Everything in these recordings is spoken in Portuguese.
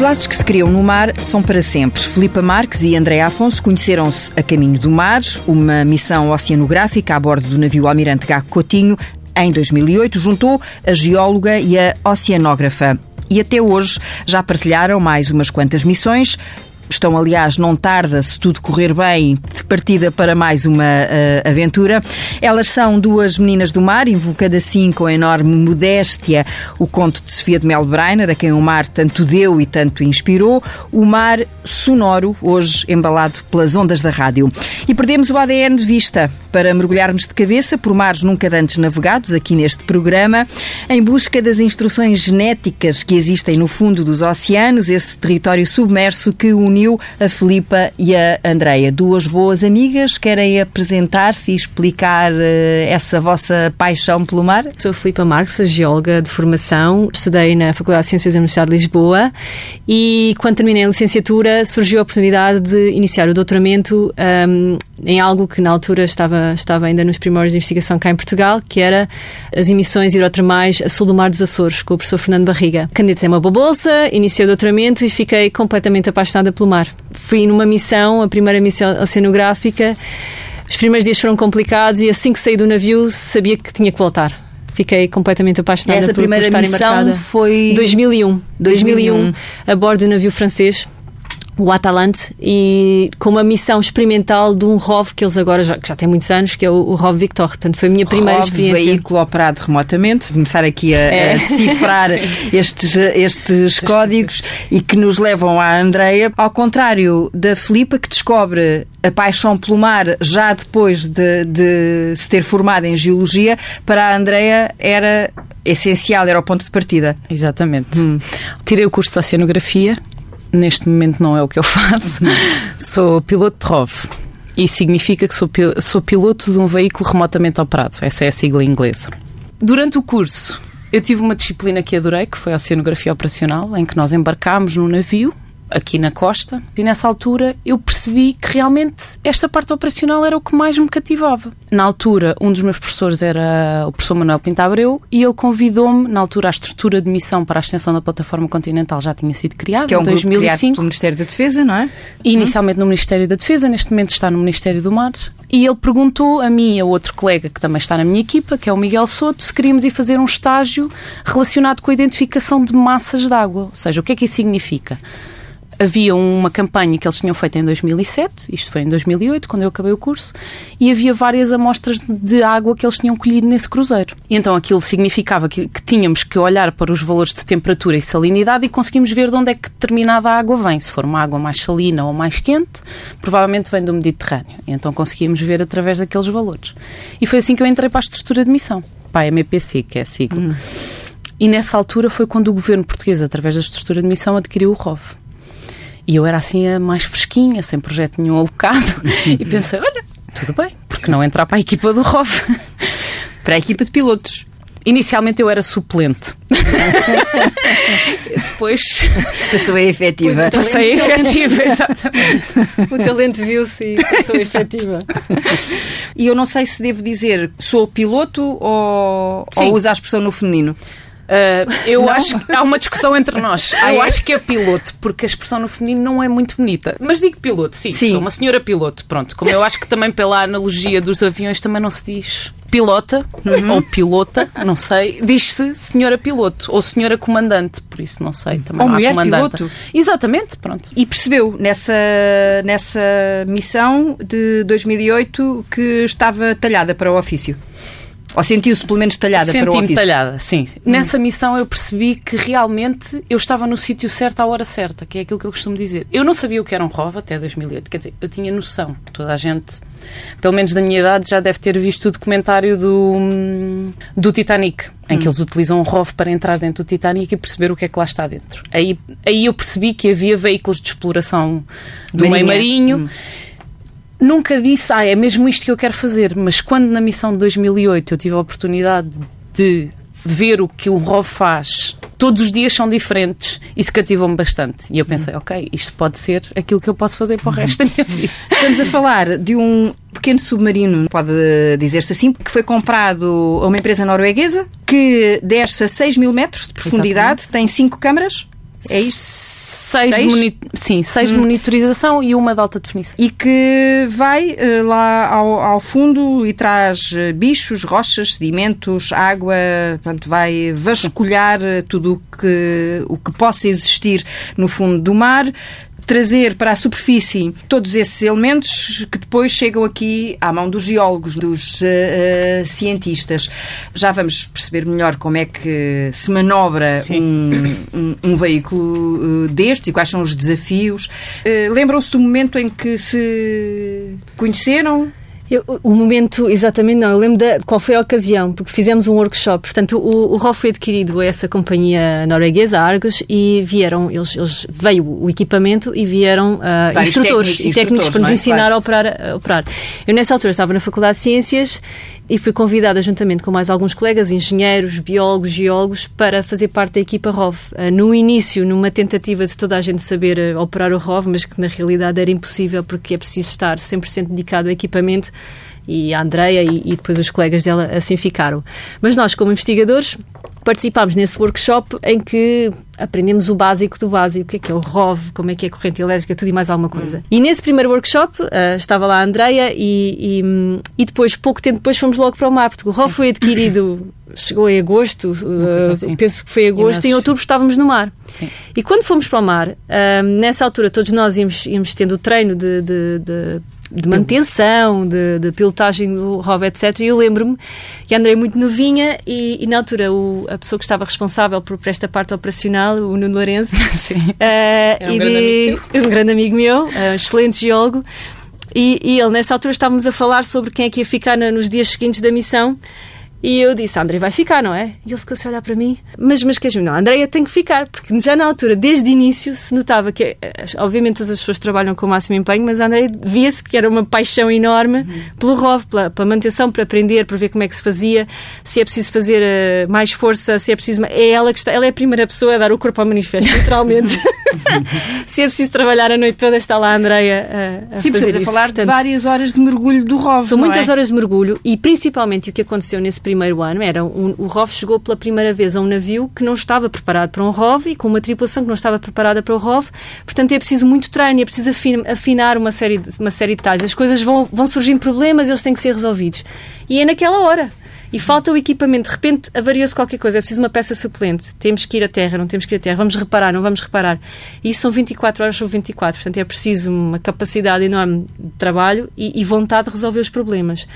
Os laços que se criam no mar são para sempre. Filipa Marques e André Afonso conheceram-se a caminho do mar, uma missão oceanográfica a bordo do navio Almirante Gago Coutinho. Em 2008, juntou a geóloga e a oceanógrafa. E até hoje já partilharam mais umas quantas missões, Estão, aliás, não tarda, se tudo correr bem, de partida para mais uma uh, aventura. Elas são duas meninas do mar, invocando assim com enorme modéstia o conto de Sofia de Mel Breiner, a quem o mar tanto deu e tanto inspirou. O mar sonoro, hoje embalado pelas ondas da rádio. E perdemos o ADN de vista para mergulharmos de cabeça por mares nunca antes navegados aqui neste programa, em busca das instruções genéticas que existem no fundo dos oceanos, esse território submerso que uniu a Filipa e a Andreia. Duas boas amigas, querem apresentar-se e explicar uh, essa vossa paixão pelo mar? Sou Filipa Marques, sou geóloga de formação, estudei na Faculdade de Ciências da Universidade de Lisboa e quando terminei a licenciatura surgiu a oportunidade de iniciar o doutoramento um, em algo que na altura estava, estava ainda nos primórdios de investigação cá em Portugal, que era as emissões hidrotermais a sul do Mar dos Açores, com o professor Fernando Barriga. Candidatei uma bolsa, iniciei o doutoramento e fiquei completamente apaixonada pelo mar. Fui numa missão, a primeira missão oceanográfica. Os primeiros dias foram complicados e assim que saí do navio sabia que tinha que voltar fiquei completamente apaixonada Essa por, primeira por estar missão embarcada. foi 2001. 2001, a bordo do navio francês o Atalante e com uma missão experimental de um ROV que eles agora já, que já têm muitos anos, que é o, o ROV Victor. Portanto, foi a minha primeira ROV, experiência. veículo operado remotamente, começar aqui a, É. a decifrar estes, estes códigos e que nos levam à Andreia, ao contrário da Filipa, que descobre a paixão pelo mar já depois de, de se ter formado em Geologia, para a Andreia era essencial, era o ponto de partida. Exatamente. Tirei o curso de Oceanografia. Neste momento não é o que eu faço. sou piloto de ROV. E significa que sou, pil- sou piloto de um veículo remotamente operado. Essa é a sigla inglesa. Durante o curso, eu tive uma disciplina que adorei, que foi a Oceanografia Operacional, em que nós embarcámos num navio aqui na costa e nessa altura eu percebi que realmente esta parte operacional era o que mais me cativava. Na altura, um dos meus professores era o professor Manuel Pinto Abreu e ele convidou-me, na altura a estrutura de missão para a extensão da plataforma continental já tinha sido criada, Que é um em grupo criado 2005. pelo Ministério da Defesa, não é? Inicialmente no Ministério da Defesa, neste momento está no Ministério do Mar. E ele perguntou a mim e a outro colega que também está na minha equipa, que é o Miguel Soto, se queríamos ir fazer um estágio relacionado com a identificação de massas de água. Ou seja, o que é que isso significa? Havia uma campanha que eles tinham feito em 2007, isto foi em 2008, quando eu acabei o curso, e havia várias amostras de água que eles tinham colhido nesse cruzeiro. E então aquilo significava que, que tínhamos que olhar para os valores de temperatura e salinidade e conseguimos ver de onde é que determinada água vem. Se for uma água mais salina ou mais quente, provavelmente vem do Mediterrâneo. E então conseguíamos ver através daqueles valores. E foi assim que eu entrei para a estrutura de missão, para a MPC, que é a sigla. E nessa altura foi quando o governo português, através da estrutura de missão, adquiriu o ROV. E eu era assim a mais fresquinha, sem projeto nenhum alocado, e pensei: olha, tudo bem, porque não entrar para a equipa do ROV? Para a equipa de pilotos. Inicialmente eu era suplente. Depois Passou a efetiva. Pois, passei a efetiva, exatamente. O talento viu-se e passou efetiva. E eu não sei se devo dizer sou piloto ou, Sim. ou usa a expressão no feminino. Uh, eu acho que há uma discussão entre nós. Ah, eu é? acho que é piloto, porque a expressão no feminino não é muito bonita. Mas digo piloto, sim, Sim. Sou uma senhora piloto, pronto. Como eu acho que também pela analogia dos aviões também não se diz pilota Uhum. ou pilota, não sei. Diz-se senhora piloto ou senhora comandante, por isso não sei. Também Ou não há mulher comandante. piloto. Exatamente, pronto. E percebeu nessa, nessa missão de 2008 que estava talhada para o ofício? Ou sentiu-se pelo menos talhada para o Senti-me talhada, sim. Nessa missão eu percebi que realmente eu estava no sítio certo à hora certa, que é aquilo que eu costumo dizer. Eu não sabia o que era um ROV até 2008, quer dizer, eu tinha noção. Toda a gente, pelo menos da minha idade, já deve ter visto o documentário do, hum, do Titanic, em que eles utilizam um ROV para entrar dentro do Titanic e perceber o que é que lá está dentro. Aí, aí eu percebi que havia veículos de exploração do meio marinho. Nunca disse, ah, é mesmo isto que eu quero fazer, mas quando na missão de 2008 eu tive a oportunidade de ver o que o ROV faz, todos os dias são diferentes, isso cativou-me bastante. E eu pensei, ok, isto pode ser aquilo que eu posso fazer para o resto da minha vida. Estamos a falar de um pequeno submarino, pode dizer-se assim, que foi comprado a uma empresa norueguesa que desce a 6 mil metros de profundidade, tem cinco câmaras. É isso? Seis, seis? Moni sim, seis hum. de monitorização e uma de alta definição. E que vai uh, lá ao, ao, fundo e traz uh, bichos, rochas, sedimentos, água, portanto, vai vasculhar uh, tudo o que, o que possa existir no fundo do mar trazer para a superfície todos esses elementos que depois chegam aqui à mão dos geólogos, dos uh, uh, cientistas. Já vamos perceber melhor como é que se manobra um, um, um, veículo uh, destes e quais são os desafios. Lembram-se do momento em que se conheceram? Eu, o momento, exatamente não. Eu lembro de qual foi a ocasião, porque fizemos um workshop. Portanto, o, o ROV foi adquirido a essa companhia norueguesa, Argos, e vieram, eles, eles veio o equipamento e vieram uh, instrutores técnicos, e técnicos para nos é? ensinar claro. a, operar, a operar. Eu, nessa altura, estava na Faculdade de Ciências e fui convidada, juntamente com mais alguns colegas, engenheiros, biólogos, geólogos, para fazer parte da equipa ROV. Uh, no início, numa tentativa de toda a gente saber uh, operar o ROV, mas que na realidade era impossível porque é preciso estar 100% dedicado ao equipamento e a Andreia e, e, depois os colegas dela assim ficaram. Mas nós, como investigadores, participámos nesse workshop em que aprendemos o básico do básico, o que é que é o ROV, como é que é a corrente elétrica, tudo e mais alguma coisa. Hum. E nesse primeiro workshop uh, estava lá a Andreia e, e, e, depois, pouco tempo depois, fomos logo para o mar, porque o ROV Sim. foi adquirido, chegou em agosto, uh, assim. penso que foi em agosto, e, em outubro estávamos no mar. Sim. E quando fomos para o mar, uh, nessa altura todos nós íamos, íamos tendo o treino de, de, de de manutenção, de, de pilotagem do ROV, etc. E eu lembro-me que andei muito novinha e, e na altura o, a pessoa que estava responsável por, por esta parte operacional, o Nuno Lourenço, uh, é um, grande de, um grande amigo meu, uh, excelente geólogo, e, e, ele nessa altura estávamos a falar sobre quem é que ia ficar na, nos dias seguintes da missão e eu disse, a André vai ficar, não é? E ele ficou-se a olhar para mim. Mas, mas queres Não, a Andréia tem que ficar, porque já na altura, desde o início, se notava que, eh, obviamente, todas as pessoas trabalham com o máximo empenho, mas a Andréia via-se que era uma paixão enorme uhum. pelo ROV, pela, pela, manutenção, para aprender, para ver como é que se fazia, se é preciso fazer uh, mais força, se é preciso. É ela que está, ela é a primeira pessoa a dar o corpo ao manifesto, literalmente. se é preciso trabalhar a noite toda, está lá a Andréia a, a Sim, fazer a falar Portanto, de várias horas de mergulho do ROV. São muitas é? horas de mergulho e, principalmente, o que aconteceu nesse primeiro ano era um, o ROV chegou pela primeira vez a um navio que não estava preparado para um ROV e com uma tripulação que não estava preparada para o ROV. Portanto, é preciso muito treino, é preciso afinar uma série de, uma série de detalhes. As coisas vão, vão surgindo problemas eles têm que ser resolvidos. E é naquela hora e falta o equipamento, de repente avariou-se qualquer coisa, é preciso uma peça suplente, temos que ir à terra, não temos que ir à terra, vamos reparar, não vamos reparar. E isso são 24 horas sobre 24, portanto é preciso uma capacidade enorme de trabalho e, e vontade de resolver os problemas.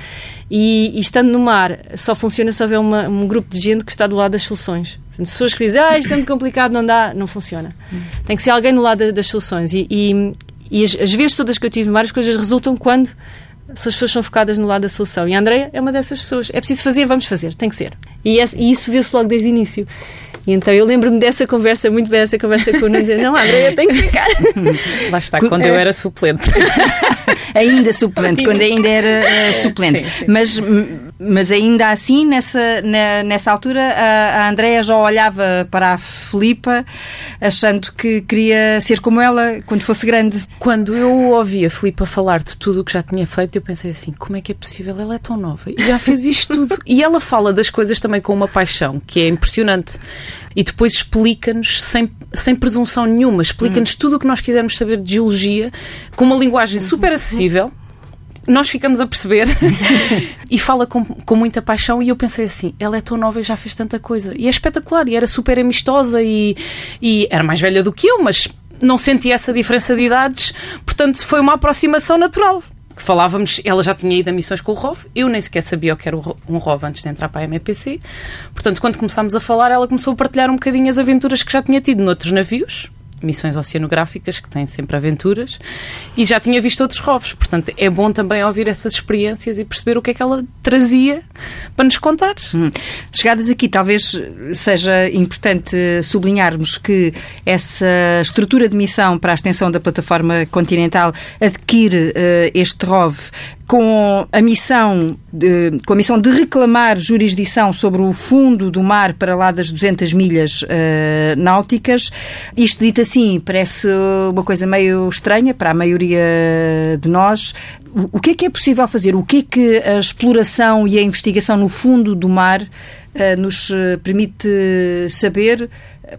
E, e, estando no mar, só funciona se houver uma, um grupo de gente que está do lado das soluções. Portanto, pessoas que dizem, ah, isto é muito complicado, não dá, não funciona. Tem que ser alguém no lado das soluções. E, e, e as, as vezes todas que eu tive várias coisas resultam quando se as pessoas são focadas no lado da solução. E a Andrea é uma dessas pessoas. É preciso fazer, vamos fazer, tem que ser. E, e isso viu-se logo desde o início. E então eu lembro-me dessa conversa, muito bem essa conversa com o Nuno, dizer, não, Andréia, tem que ficar. Lá está, quando eu era suplente. ainda suplente, quando ainda era uh, suplente. Sim, sim. Mas, mas ainda assim, nessa, na, nessa altura, a, a Andréia já olhava para a Filipa achando que queria ser como ela quando fosse grande. Quando eu ouvi a Filipa falar de tudo o que já tinha feito, eu pensei assim, como é que é possível? Ela é tão nova e já fez isto tudo. e ela fala das coisas também com uma paixão, que é impressionante e depois explica-nos, sem, sem presunção nenhuma, explica-nos tudo o que nós quisermos saber de geologia, com uma linguagem super acessível. Nós ficamos a perceber e fala com, com muita paixão. E eu pensei assim: ela é tão nova e já fez tanta coisa. E é espetacular, e era super amistosa e, e era mais velha do que eu, mas não senti essa diferença de idades, portanto foi uma aproximação natural que falávamos, ela já tinha ido a missões com o ROV, eu nem sequer sabia o que era um ROV antes de entrar para a MEPC. Portanto, quando começámos a falar, ela começou a partilhar um bocadinho as aventuras que já tinha tido noutros navios, missões oceanográficas, que têm sempre aventuras, e já tinha visto outros rovos. Portanto, é bom também ouvir essas experiências e perceber o que é que ela trazia para nos contar. Hum. Chegadas aqui, talvez seja importante sublinharmos que essa estrutura de missão para a extensão da plataforma continental adquire uh, este ROV com a missão de, com a missão de reclamar jurisdição sobre o fundo do mar para lá das 200 milhas uh, náuticas. Isto dito assim parece uma coisa meio estranha para a maioria de nós. O que é que é possível fazer? O que é que a exploração e a investigação no fundo do mar nos permite saber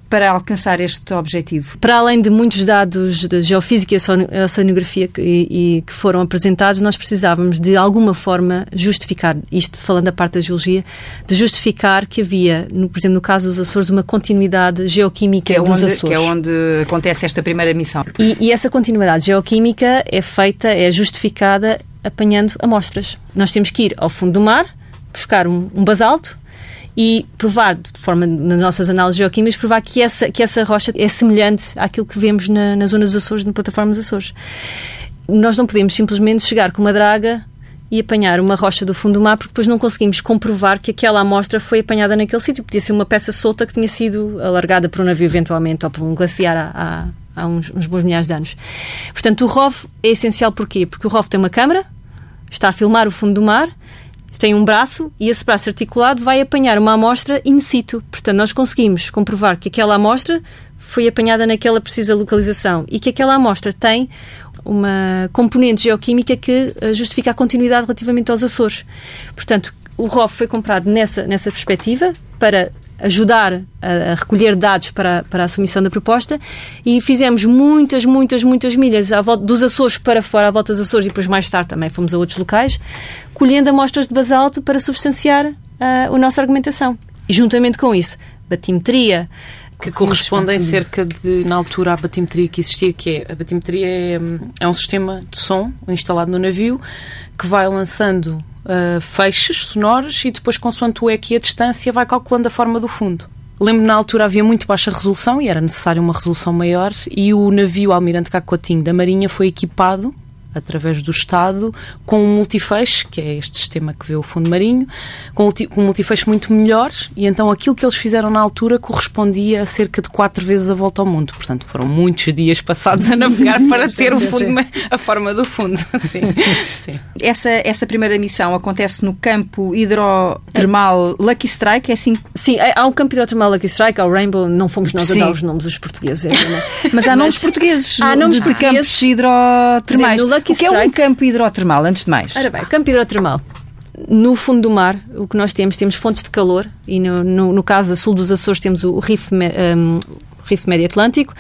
para alcançar este objetivo? Para além de muitos dados de geofísica e oceanografia que, e, que foram apresentados, nós precisávamos de alguma forma justificar, isto falando da parte da geologia, de justificar que havia, no, por exemplo, no caso dos Açores, uma continuidade geoquímica é dos onde, Açores. Que é onde acontece esta primeira missão. E, e essa continuidade geoquímica é feita, é justificada apanhando amostras. Nós temos que ir ao fundo do mar, buscar um, um basalto, e provar, de forma nas nossas análises geoquímicas, provar que essa, que essa rocha é semelhante àquilo que vemos na, na zona dos Açores, na plataforma dos Açores. Nós não podemos simplesmente chegar com uma draga e apanhar uma rocha do fundo do mar, porque depois não conseguimos comprovar que aquela amostra foi apanhada naquele sítio. Podia ser uma peça solta que tinha sido alargada por um navio, eventualmente, ou por um glaciar há, há, uns, uns bons milhares de anos. Portanto, o ROV é essencial porquê? Porque o ROV tem uma câmara, está a filmar o fundo do mar tem um braço e esse braço articulado vai apanhar uma amostra in situ. Portanto, nós conseguimos comprovar que aquela amostra foi apanhada naquela precisa localização e que aquela amostra tem uma componente geoquímica que eh, justifica a continuidade relativamente aos Açores. Portanto, o ROF foi comprado nessa, nessa perspectiva para ajudar a, a, recolher dados para, para a submissão da proposta e fizemos muitas, muitas, muitas milhas à volta, dos Açores para fora, à volta dos Açores e depois mais tarde também fomos a outros locais, colhendo amostras de basalto para substanciar uh, a nossa argumentação. E juntamente com isso, batimetria, que correspondem cerca de, na altura, à batimetria que existia, que é a batimetria é, é um sistema de som instalado no navio que vai lançando uh, feixes sonoros e depois, consoante o eco e a distância, vai calculando a forma do fundo. Lembro na altura havia muito baixa resolução e era necessária uma resolução maior e o navio Almirante Cacotinho da Marinha foi equipado através do Estado, com um multifeixe, que é este sistema que vê o fundo marinho, com um multifeixe muito melhor, e então aquilo que eles fizeram na altura correspondia a cerca de quatro vezes a volta ao mundo. Portanto, foram muitos dias passados a navegar para ter o fundo, a forma do fundo. Sim. Sim. Essa, essa primeira missão acontece no campo hidrotermal Lucky Strike, é assim? Sim, há um campo hidrotermal Lucky Strike, há o Rainbow, não fomos nós Sim. a dar os nomes, os portugueses. É, Mas há nomes portugueses há nomes de, portugueses. campos hidrotermais. Exemplo, o que é um campo hidrotermal, antes de mais? Ora bem, campo hidrotermal. No fundo do mar, o que nós temos, temos fontes de calor, e no, no, no caso a sul dos Açores temos o, o um, Rift Médio Atlântico,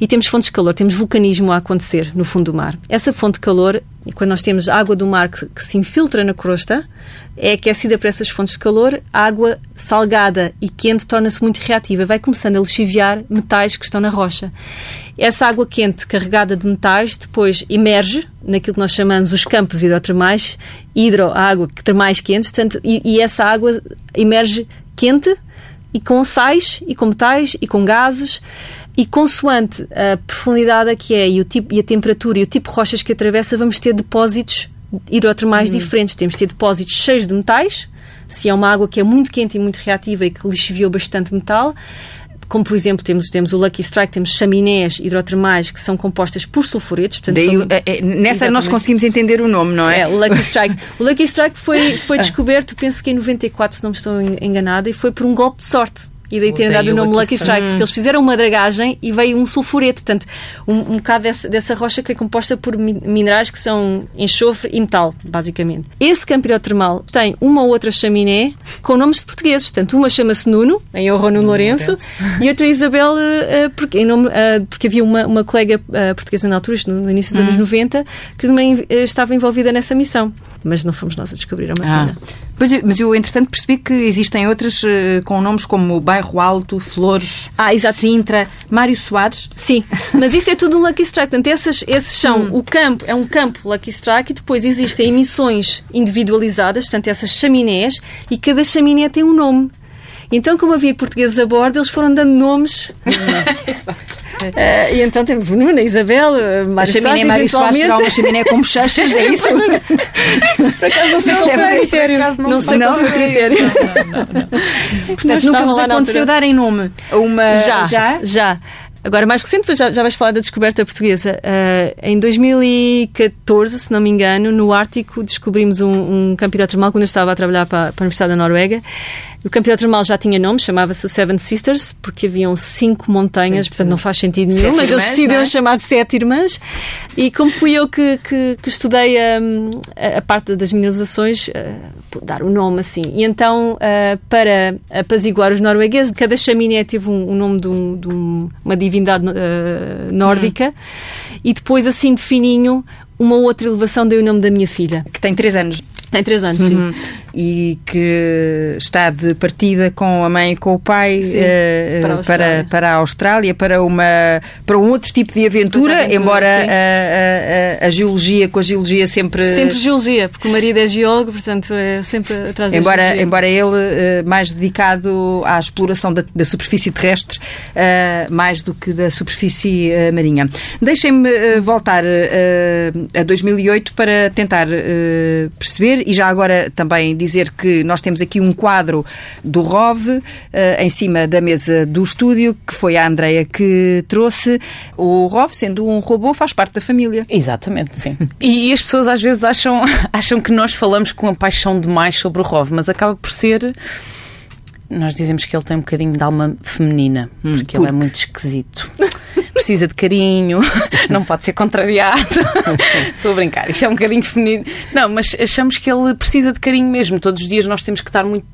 e temos fontes de calor, temos vulcanismo a acontecer no fundo do mar. Essa fonte de calor, quando nós temos água do mar que, que se infiltra na crosta, é aquecida por essas fontes de calor, a água salgada e quente torna-se muito reativa, vai começando a lixiviar metais que estão na rocha. Essa água quente carregada de metais depois emerge naquilo que nós chamamos os campos hidrotermais, hidro, água termais quentes, portanto, e, e essa água emerge quente e com sais e com metais e com gases e consoante a profundidade que é e, o tipo, e a temperatura e o tipo de rochas que atravessa, vamos ter depósitos hidrotermais uhum. diferentes. Temos de ter depósitos cheios de metais, se é uma água que é muito quente e muito reativa e que lixiviou bastante metal, como por exemplo temos, temos o Lucky Strike, temos chaminés hidrotermais que são compostas por sulfuretos. Portanto, Daí, são, é, é, nessa exatamente. nós conseguimos entender o nome, não é? É, o Lucky Strike. o Lucky Strike foi, foi descoberto, penso que em 94, se não me estou enganada, e foi por um golpe de sorte e daí terem dado o nome Lucky Strike, porque eles fizeram uma dragagem e veio um sulfureto, portanto, um, um bocado dessa, dessa rocha que é composta por minerais que são enxofre e metal, basicamente. Esse campo hidrotermal tem uma ou outra chaminé com nomes de portugueses, portanto, uma chama-se Nuno, em honra Nuno Lourenço, e outra Isabel, uh, porque, em nome, uh, porque havia uma, uma colega portuguesa na altura, no início dos hum. anos 90, que também estava envolvida nessa missão, mas não fomos nós a descobrir a máquina. Ah. Pois, mas eu, entretanto, percebi que existem outras uh, com nomes como Bairro Alto, Flores, ah, Sintra, Mário Soares. Sim, mas isso é tudo um Lucky Strike. Portanto, esses, esses são hum. o campo, é um campo Lucky Strike e depois existem emissões individualizadas, portanto, essas chaminés, e cada chaminé tem um nome. Então, como havia portugueses a bordo, eles foram dando nomes. Exato. Uh, e então temos o Nuno, a Isabel, a chaminé Mário Soares será uma chaminé com bochechas, é isso? Por acaso não sei qual foi o critério. Não sei qual foi o critério. Portanto, nunca vos aconteceu darem nome a uma... Já, já. já. Agora, mais recente, já, já vais falar da descoberta portuguesa. Uh, em 2014, se não me engano, no Ártico descobrimos um, um campo hidrotermal quando eu estava a trabalhar para, para a Universidade da Noruega. O campo hidrotermal já tinha nome, chamava-se Seven Sisters, porque haviam cinco montanhas, Sim, portanto não faz sentido nenhum, mas eles decidiram é? chamar de Sete Irmãs. E como fui eu que, que, que estudei a, a, parte das mineralizações, uh, dar o um nome assim. E então, uh, para apaziguar os noruegueses, cada chaminé teve um, um nome de, de uma divindade uh, nórdica hum. e depois, assim de fininho, uma outra elevação deu o nome da minha filha. Que tem três anos. Tem três anos, sim. Uhum. E que está de partida com a mãe e com o pai sim, uh, para, a para, para, a Austrália, para, uma, para um outro tipo de aventura, aventura embora a, a, a, geologia, com a geologia sempre. Sempre geologia, porque o marido é geólogo, portanto é sempre atrás embora, da geologia. Embora ele uh, mais dedicado à exploração da, da superfície terrestre, uh, mais do que da superfície marinha. Deixem-me voltar a 2008 para tentar perceber e já agora também dizer que nós temos aqui um quadro do ROV uh, em cima da mesa do estúdio, que foi a Andreia que trouxe. O ROV, sendo um robô, faz parte da família. Exatamente, sim. e, e as pessoas às vezes acham, acham que nós falamos com a paixão demais sobre o ROV, mas acaba por ser nós dizemos que ele tem um bocadinho de alma feminina, hum, porque, porque ele é muito esquisito. Precisa de carinho, não pode ser contrariado. Estou a brincar, isto é um bocadinho feminino. Não, mas achamos que ele precisa de carinho mesmo. Todos os dias nós temos que estar muito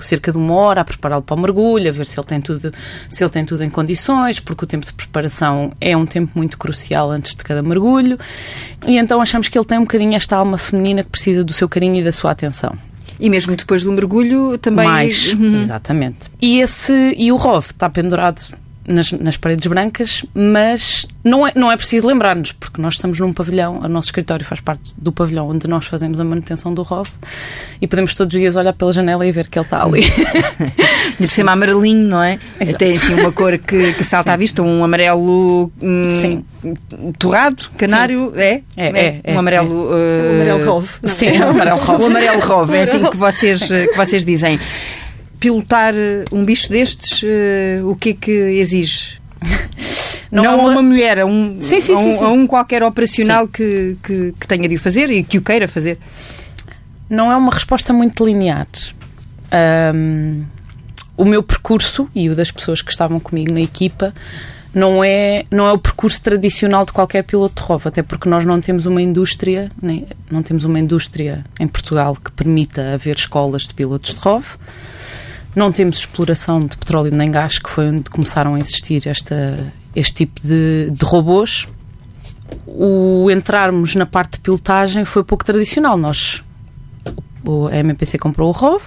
cerca de uma hora a prepará-lo para o mergulho, a ver se ele tem tudo, se ele tem tudo em condições, porque o tempo de preparação é um tempo muito crucial antes de cada mergulho. E então achamos que ele tem um bocadinho esta alma feminina que precisa do seu carinho e da sua atenção. E mesmo depois do mergulho também. Mais, uhum. exatamente. E, esse, e o ROV está pendurado nas, nas, paredes brancas, mas não é, não é preciso lembrar-nos, porque nós estamos num pavilhão, o nosso escritório faz parte do pavilhão onde nós fazemos a manutenção do ROV e podemos todos os dias olhar pela janela e ver que ele está ali. E por cima amarelinho, não é? Exato. Tem assim uma cor que, que salta Sim. à vista, um amarelo hum, Sim. torrado, canário, é? É, é, é, é, Um amarelo. É. Uh... Um amarelo rove. Sim, é um amarelo rove. O amarelo rove, é assim que vocês, que vocês dizem pilotar eh, um bicho destes, uh, o que é que exige? Não, não a uma... uma mulher, a um, sim, sim, a, um, sim, a um qualquer operacional que, que, que, tenha de o fazer e que o queira fazer. Não é uma resposta muito linear. Um, o meu percurso e o das pessoas que estavam comigo na equipa não é, não é o percurso tradicional de qualquer piloto de ROV, até porque nós não temos uma indústria, nem, não temos uma indústria em Portugal que permita haver escolas de pilotos de ROV. Não temos exploração de petróleo nem gás, que foi onde começaram a existir esta, este tipo de, de robôs. O entrarmos na parte de pilotagem foi pouco tradicional. Nós, a MPC comprou o ROV,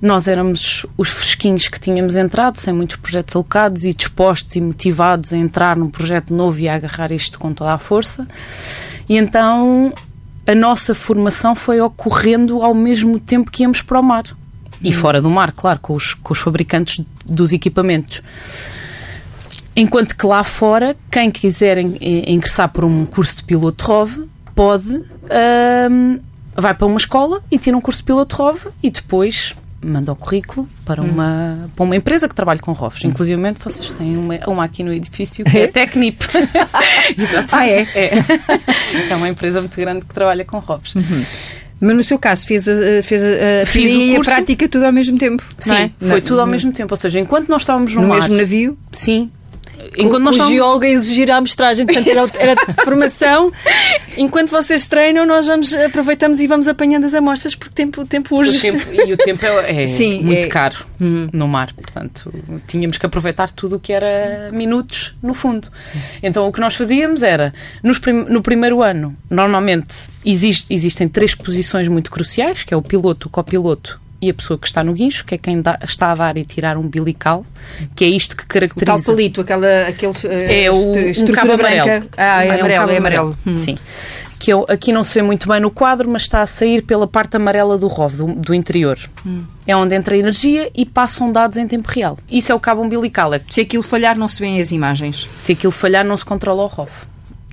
nós éramos os fresquinhos que tínhamos entrado, sem muitos projetos alocados e dispostos e motivados a entrar num projeto novo e a agarrar isto com toda a força. E então a nossa formação foi ocorrendo ao mesmo tempo que íamos para o mar. E fora do mar, claro, com os, com os fabricantes dos equipamentos. Enquanto que lá fora, quem quiser ingressar por um curso de piloto ROV pode. Um, vai para uma escola e tira um curso de piloto ROV e depois manda o currículo para uma, hum. para uma empresa que trabalha com ROVs. Hum. Inclusive, vocês têm uma, uma aqui no edifício que é, é Tecnip. ah, é? é? É uma empresa muito grande que trabalha com ROVs. Uhum. Mas no seu caso, fez a, fez a, teoria e a prática tudo ao mesmo tempo? Sim, é? foi tudo ao mesmo tempo. Ou seja, enquanto nós estávamos no, no mar, mesmo navio? Sim, enquanto nós o estamos... geólogo a exigir a amostragem, portanto era, era de formação. Enquanto vocês treinam, nós vamos, aproveitamos e vamos apanhando as amostras porque o tempo, o tempo urge. O tempo, e o tempo é, é Sim, muito é... caro uhum. no mar, portanto tínhamos que aproveitar tudo o que era minutos no fundo. Então o que nós fazíamos era, prim... no primeiro ano, normalmente existe, existem três posições muito cruciais, que é o piloto, o copiloto e a pessoa que está no guincho, que é quem dá, está a dar e tirar um bilical, que é isto que caracteriza. O tal palito, aquela, aquele. É o um cabo amarelo. Ah, é, é amarelo, um é amarelo. Hum. Sim. Que eu, aqui não se vê muito bem no quadro, mas está a sair pela parte amarela do ROV, do, do interior. Hum. É onde entra a energia e passam dados em tempo real. Isso é o cabo umbilical. É... Se aquilo falhar, não se vêem as imagens. Se aquilo falhar, não se controla o ROV.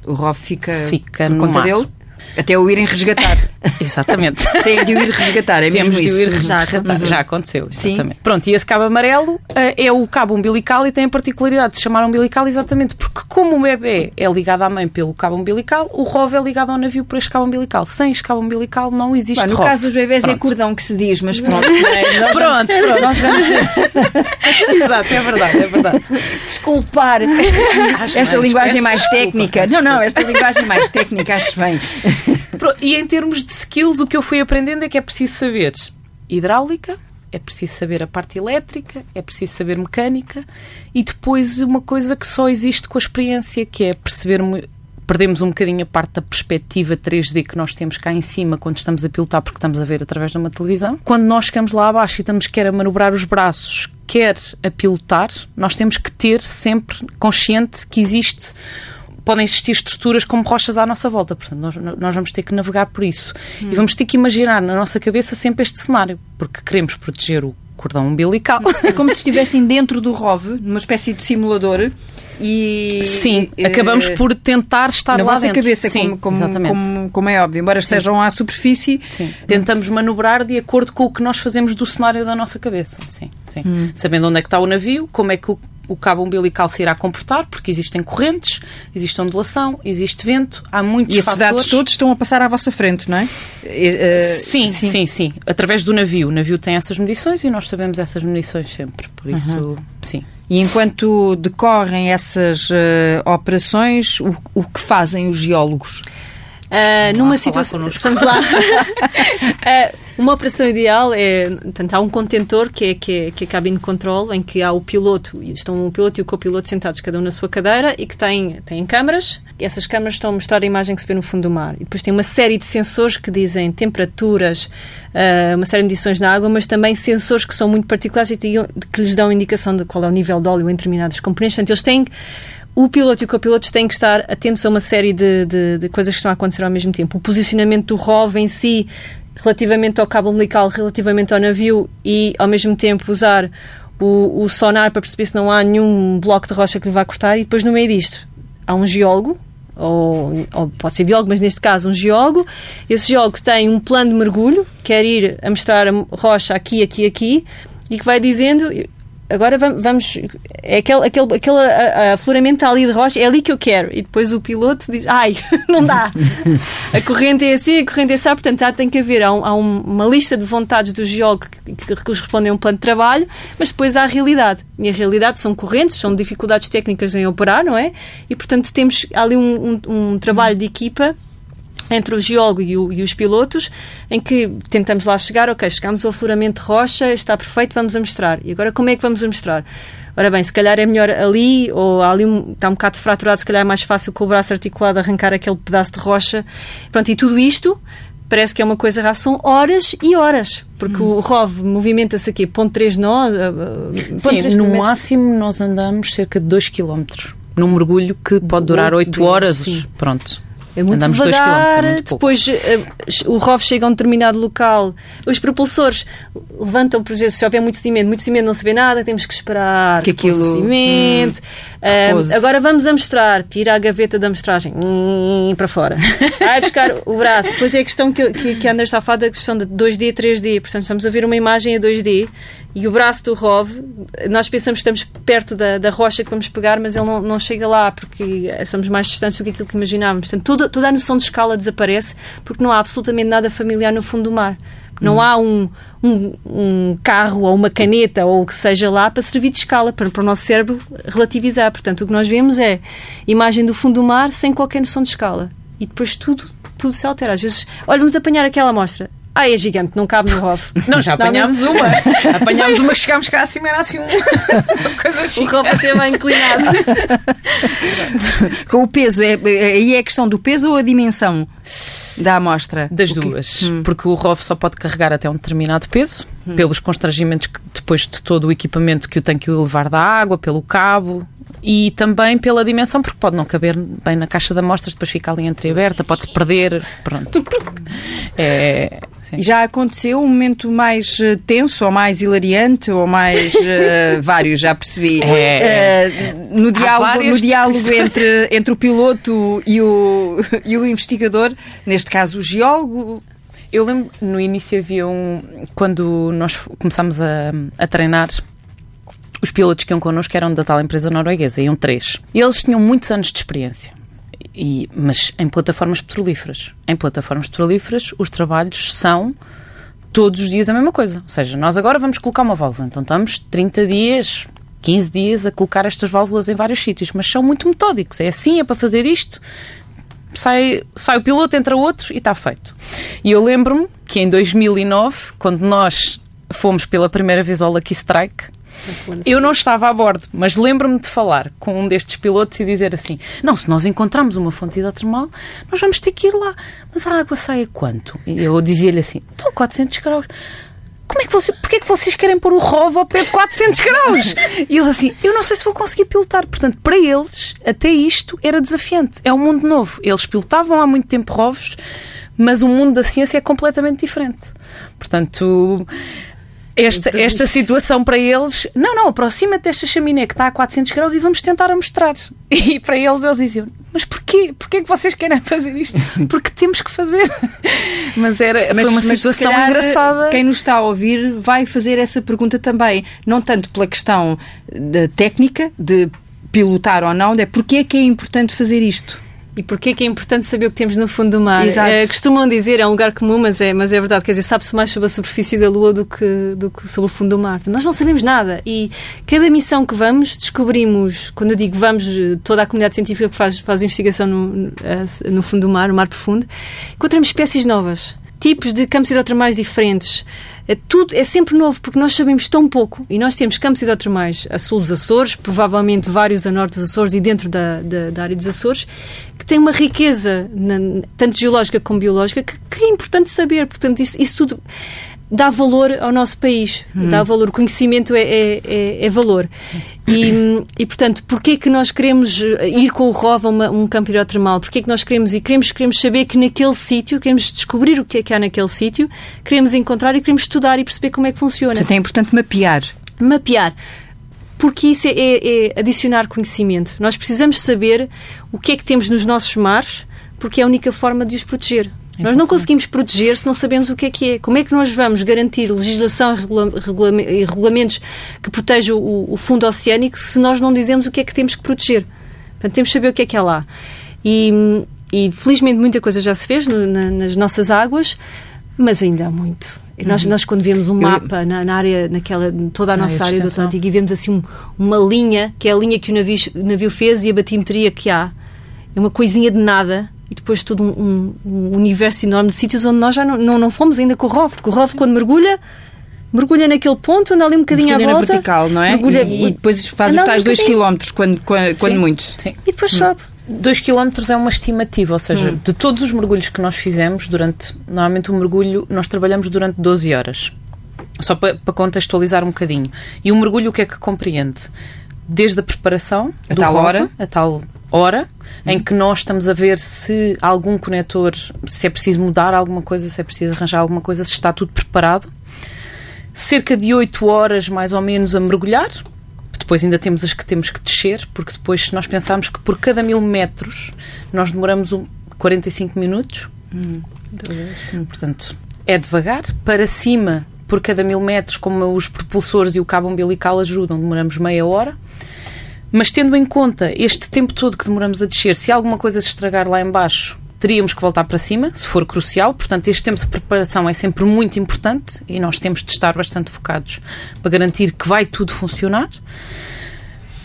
O ROV fica, fica por conta mar. dele? Até o irem resgatar. Exatamente. Tem de o ir resgatar, é Temos mesmo de isso. ir resgatar. Já, já aconteceu, exatamente. Sim. Pronto, e esse cabo amarelo uh, é o cabo umbilical e tem a particularidade de se chamar umbilical exatamente porque como o bebê é ligado à mãe pelo cabo umbilical, o ROV é ligado ao navio por este cabo umbilical. Sem este cabo umbilical não existe Bom, No ROV. caso dos bebés é pronto. é cordão que se diz, mas pronto. É? pronto, vamos, pronto. Nós vamos... Exato, é verdade, é verdade. Desculpar acho esta linguagem mais técnica. Não, não, esta linguagem mais técnica acho bem. e em termos de skills, o que eu fui aprendendo é que é preciso saber hidráulica, é preciso saber a parte elétrica, é preciso saber mecânica e depois uma coisa que só existe com a experiência, que é perceber perdemos um bocadinho a parte da perspectiva 3D que nós temos cá em cima quando estamos a pilotar, porque estamos a ver através de uma televisão. Quando nós chegamos lá abaixo e estamos quer a manobrar os braços, quer a pilotar, nós temos que ter sempre consciente que existe podem existir estruturas como rochas à nossa volta. Portanto, nós, nós vamos ter que navegar por isso. Hum. E vamos ter que imaginar na nossa cabeça sempre este cenário, porque queremos proteger o cordão umbilical. É como se estivessem dentro do ROV, numa espécie de simulador. E, Sim, uh, acabamos por tentar estar na lá vossa dentro. cabeça, Sim, como, como, como, como, é óbvio, embora Sim. estejam à superfície. Sim. Tentamos manobrar de acordo com o que nós fazemos do cenário da nossa cabeça. Sim, sim. Hum. Sabendo onde é que está o navio, como é que o o cabo umbilical se irá comportar, porque existem correntes, existe ondulação, existe vento, há muitos e fatores. E esses dados todos estão a passar à vossa frente, não é? Uh, sim, sim, sim, sim, Através do navio. O navio tem essas medições e nós sabemos essas medições sempre. Por isso, uhum. sim. E enquanto decorrem essas uh, operações, o, o que fazem os geólogos? Uh, numa situação. Vamos lá. uh, uma operação ideal é. Portanto, há um contentor que é, que é, que é cabine control, em que há o piloto, estão o piloto e o copiloto sentados, cada um na sua cadeira, e que têm, têm câmaras. E essas câmaras estão a mostrar a imagem que se vê no fundo do mar. E depois tem uma série de sensores que dizem temperaturas, uh, uma série de medições na água, mas também sensores que são muito particulares e que lhes dão indicação de qual é o nível de óleo em determinadas componentes. Portanto, eles têm o piloto e o copiloto têm que estar atentos a uma série de, de, de, coisas que estão a acontecer ao mesmo tempo. O posicionamento do ROV em si, relativamente ao cabo umbilical, relativamente ao navio e, ao mesmo tempo, usar o, o sonar para perceber se não há nenhum bloco de rocha que lhe vá cortar. E depois, no meio disto, há um geólogo ou, ou, pode ser biólogo, mas neste caso um geólogo. Esse geólogo tem um plano de mergulho, quer ir a mostrar a rocha aqui, aqui, aqui, e que vai dizendo agora vamos. É aquele, aquele, aquele afloramento ali de rocha, é ali que eu quero. E depois o piloto diz: ai, não dá. a corrente é assim, a corrente é assim. Portanto, há, tem que haver há, um, há uma lista de vontades do geólogo que, que correspondem a um plano de trabalho, mas depois há a realidade. E a realidade são correntes, são dificuldades técnicas em operar, não é? E portanto temos ali um, um, um trabalho de equipa entre o geólogo e, o, e, os pilotos, em que tentamos lá chegar, ok, chegamos ao afloramento de rocha, está perfeito, vamos a mostrar. E agora como é que vamos a mostrar? Ora bem, se calhar é melhor ali, ou ali está um bocado fraturado, se calhar é mais fácil com o braço articulado arrancar aquele pedaço de rocha. Pronto, e tudo isto parece que é uma coisa rara, são horas e horas, porque hum. o ROV movimenta-se aqui, ponto 3 nó. Ponto Sim, 3 no máximo nós andamos cerca de 2 km num mergulho que pode durar 8 horas. Sim. Pronto. É muito Andamos devagar, é muito depois uh, o ROV chega a um determinado local, os propulsores levantam, por exemplo, se houver muito cimento, muito cimento não se vê nada, temos que esperar que aquilo, o cimento. Hum, uh, agora vamos a mostrar, tira a gaveta da amostragem hum, para fora. Vai buscar o braço. Depois é a questão que, que, que a Ana está a falar da questão de 2D, 3D. Portanto, estamos a ver uma imagem a 2D e o braço do ROV, nós pensamos que estamos perto da, da rocha que vamos pegar, mas ele não, não chega lá porque estamos mais distantes do que aquilo que imaginávamos. Portanto, toda, toda a noção de escala desaparece porque não há absolutamente nada familiar no fundo do mar. Não hum. há um, um, um, carro ou uma caneta ou o que seja lá para servir de escala, para, para o nosso cérebro relativizar. Portanto, o que nós vemos é imagem do fundo do mar sem qualquer noção de escala. E depois tudo, tudo se altera. Às vezes, olha, vamos apanhar aquela amostra. Ah, é gigante, não cabe no ROV. Não, já apanhámos não, uma. apanhámos uma que chegámos cá acima, era assim um... uma coisa assim. O ROV até bem inclinado. Com o peso, é, aí é a questão do peso ou a dimensão da amostra? Das duas. Hum. Porque o ROV só pode carregar até um determinado peso, hum. pelos constrangimentos que, depois de todo o equipamento que o tem que levar da água, pelo cabo, e também pela dimensão, porque pode não caber bem na caixa de amostras, depois fica ali entreaberta, pode-se perder. Pronto. É, Já aconteceu um momento mais eh, tenso, ou mais hilariante, ou mais uh, vários, já percebi. É. Uh, no diálogo, no diálogo entre, entre o piloto e o, e o investigador, neste caso o geólogo. Eu lembro, no início havia um. Quando nós começámos a, a treinar os pilotos que iam connosco eram da tal empresa norueguesa, iam três. E eles tinham muitos anos de experiência. E, mas em plataformas petrolíferas. Em plataformas petrolíferas, os trabalhos são todos os dias a mesma coisa. Ou seja, nós agora vamos colocar uma válvula. Então estamos 30 dias, 15 dias a colocar estas válvulas em vários sítios. Mas são muito metódicos. É assim, é para fazer isto. Sai, sai o piloto, entra outro e está feito. E eu lembro-me que em 2009, quando nós fomos pela primeira vez ao Lucky Strike, eu não estava a bordo, mas lembro-me de falar com um destes pilotos e dizer assim: não, se nós encontramos uma fonte hidrotermal, nós vamos ter que ir lá. Mas a água sai a quanto? Eu dizia-lhe assim: estão 400 graus. Como é que você, porquê é que vocês querem pôr o ROV ao pé de 400 graus? E ele assim, eu não sei se vou conseguir pilotar. Portanto, para eles, até isto era desafiante. É um mundo novo. Eles pilotavam há muito tempo ROVs, mas o mundo da ciência é completamente diferente. Portanto, esta, esta situação para eles, não, não, aproxima-te desta chaminé que está a 400 graus e vamos tentar a mostrar. E para eles, eles diziam, mas porquê? Porquê que vocês querem fazer isto? Porque temos que fazer. Mas era mas, foi uma situação calhar, engraçada. Quem nos está a ouvir vai fazer essa pergunta também, não tanto pela questão da técnica, de pilotar ou não, é porque é que é importante fazer isto? E porquê que é importante saber o que temos no fundo do mar? Exato. É, costumam dizer, é um lugar comum, mas é, mas é verdade, quer dizer, sabe-se mais sobre a superfície da Lua do que, do que sobre o fundo do mar. Nós não sabemos nada e cada missão que vamos, descobrimos, quando eu digo vamos, toda a comunidade científica que faz, faz investigação no, no fundo do mar, no mar profundo, encontramos espécies novas, tipos de campos hidrotermais diferentes, é, tudo é sempre novo, porque nós sabemos tão pouco e nós temos campos hidrotermais a sul dos Açores, provavelmente vários a norte dos Açores e dentro da, da, da área dos Açores, que tem uma riqueza, na, tanto geológica como biológica, que, que, é importante saber. Portanto, isso, isso tudo dá valor ao nosso país, hum. dá valor, o conhecimento é, é, é, é valor. E, e, portanto, porquê que nós queremos ir com o ROV a uma, um campo hidrotermal? Porquê que nós queremos ir? Queremos, queremos saber que naquele sítio, queremos descobrir o que é que há naquele sítio, queremos encontrar e queremos estudar e perceber como é que funciona. Portanto, é importante mapear. Mapear porque isso é, é, é, adicionar conhecimento. Nós precisamos saber o que é que temos nos nossos mares, porque é a única forma de os proteger. Nós não conseguimos proteger se não sabemos o que é que é. Como é que nós vamos garantir legislação e, regula regula regulamentos que protejam o, o, fundo oceânico se nós não dizemos o que é que temos que proteger? Portanto, temos que saber o que é que há lá. E, e felizmente muita coisa já se fez no, na, nas nossas águas, mas ainda há muito. Uhum. Nós, nós, quando vemos um mapa na, na, área, naquela, toda a nossa área do Atlântico e vemos assim um, uma linha, que é a linha que o navio, o navio fez e a batimetria que há, é uma coisinha de nada e depois todo um, um, universo enorme de sítios onde nós já não, não, não fomos ainda com o ROV, porque o ROV, quando mergulha, mergulha naquele ponto, anda ali um bocadinho mergulha à volta. vertical, não é? Mergulha, e, e depois faz os tais 2 km, quando, quando, quando muito. Sim. E depois hum. sobe. 2 km é uma estimativa, ou seja, hum. de todos os mergulhos que nós fizemos durante. Normalmente, o um mergulho nós trabalhamos durante 12 horas. Só para, para contextualizar um bocadinho. E o mergulho o que é que compreende? Desde a preparação, a tal hora, a tal hora em que nós estamos a ver se algum conector, se é preciso mudar alguma coisa, se é preciso arranjar alguma coisa, se está tudo preparado. Cerca de 8 horas mais ou menos a mergulhar. Depois ainda temos as que temos que descer, porque depois se nós pensarmos que por cada mil metros nós demoramos 45 minutos, hum. Hum. portanto é devagar. Para cima, por cada mil metros, como os propulsores e o cabo umbilical ajudam, demoramos meia hora. Mas tendo em conta este tempo todo que demoramos a descer, se alguma coisa se estragar lá embaixo, teríamos que voltar para cima, se for crucial. Portanto, este tempo de preparação é sempre muito importante e nós temos de estar bastante focados para garantir que vai tudo funcionar.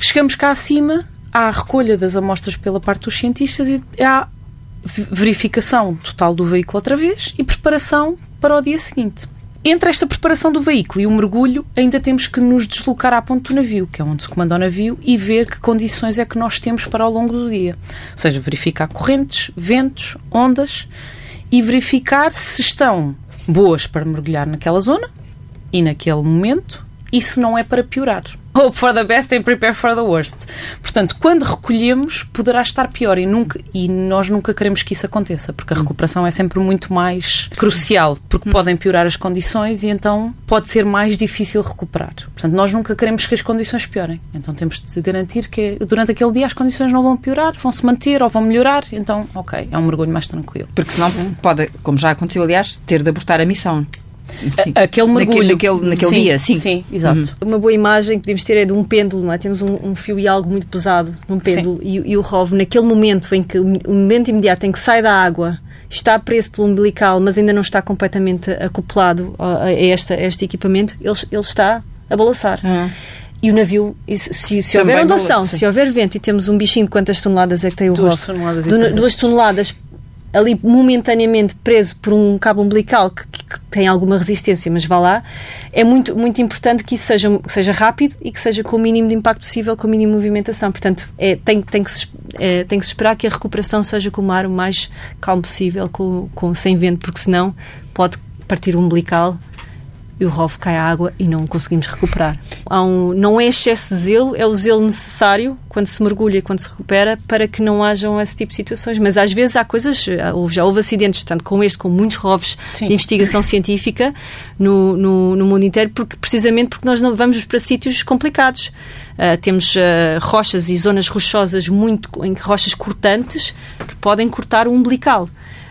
Chegamos cá acima, há a recolha das amostras pela parte dos cientistas e há verificação total do veículo outra vez e preparação para o dia seguinte. Entre esta preparação do veículo e o mergulho, ainda temos que nos deslocar à ponte do navio, que é onde se comanda o navio, e ver que condições é que nós temos para ao longo do dia. Ou seja, verificar correntes, ventos, ondas e verificar se estão boas para mergulhar naquela zona e naquele momento e se não é para piorar. Hope for the best and prepare for the worst. Portanto, quando recolhemos, poderá estar pior e, nunca, e nós nunca queremos que isso aconteça, porque a recuperação é sempre muito mais crucial, porque podem piorar as condições e então pode ser mais difícil recuperar. Portanto, nós nunca queremos que as condições piorem. Então temos de garantir que durante aquele dia as condições não vão piorar, vão se manter ou vão melhorar. Então, ok, é um mergulho mais tranquilo. Porque senão pode, como já aconteceu, aliás, ter de abortar a missão. Sim. Aquele mergulho. Naquele, naquele sim, dia, sim. Sim, exato. Uhum. Uma boa imagem que podemos ter é de um pêndulo, não é? Temos um, um fio e algo muito pesado num pêndulo e, e, o ROV, naquele momento em que, o momento imediato em que sai da água, está preso pelo umbilical, mas ainda não está completamente acoplado a, a, esta, a este equipamento, ele, ele está a balançar. Uhum. E o navio, se, se houver ondação, se houver vento e temos um bichinho de quantas toneladas é que tem o duas? Toneladas duas toneladas ali momentaneamente preso por um cabo umbilical que, que, tem alguma resistência, mas vá lá, é muito, muito importante que isso seja, seja rápido e que seja com o mínimo de impacto possível, com a mínima movimentação. Portanto, é, tem, tem, que se, é, tem que se esperar que a recuperação seja com o mar o mais calmo possível, com, com, sem vento, porque senão pode partir o umbilical e o ROV cai à água e não conseguimos recuperar. Um, não é excesso de zelo, é o zelo necessário quando se mergulha e quando se recupera para que não hajam esse tipo de situações. Mas às vezes há coisas, já houve acidentes, tanto com este, com muitos ROVs Sim. de investigação científica no, no, no, mundo inteiro, porque, precisamente porque nós não vamos para sítios complicados. Uh, temos uh, rochas e zonas rochosas muito, em rochas cortantes que podem cortar o umbilical.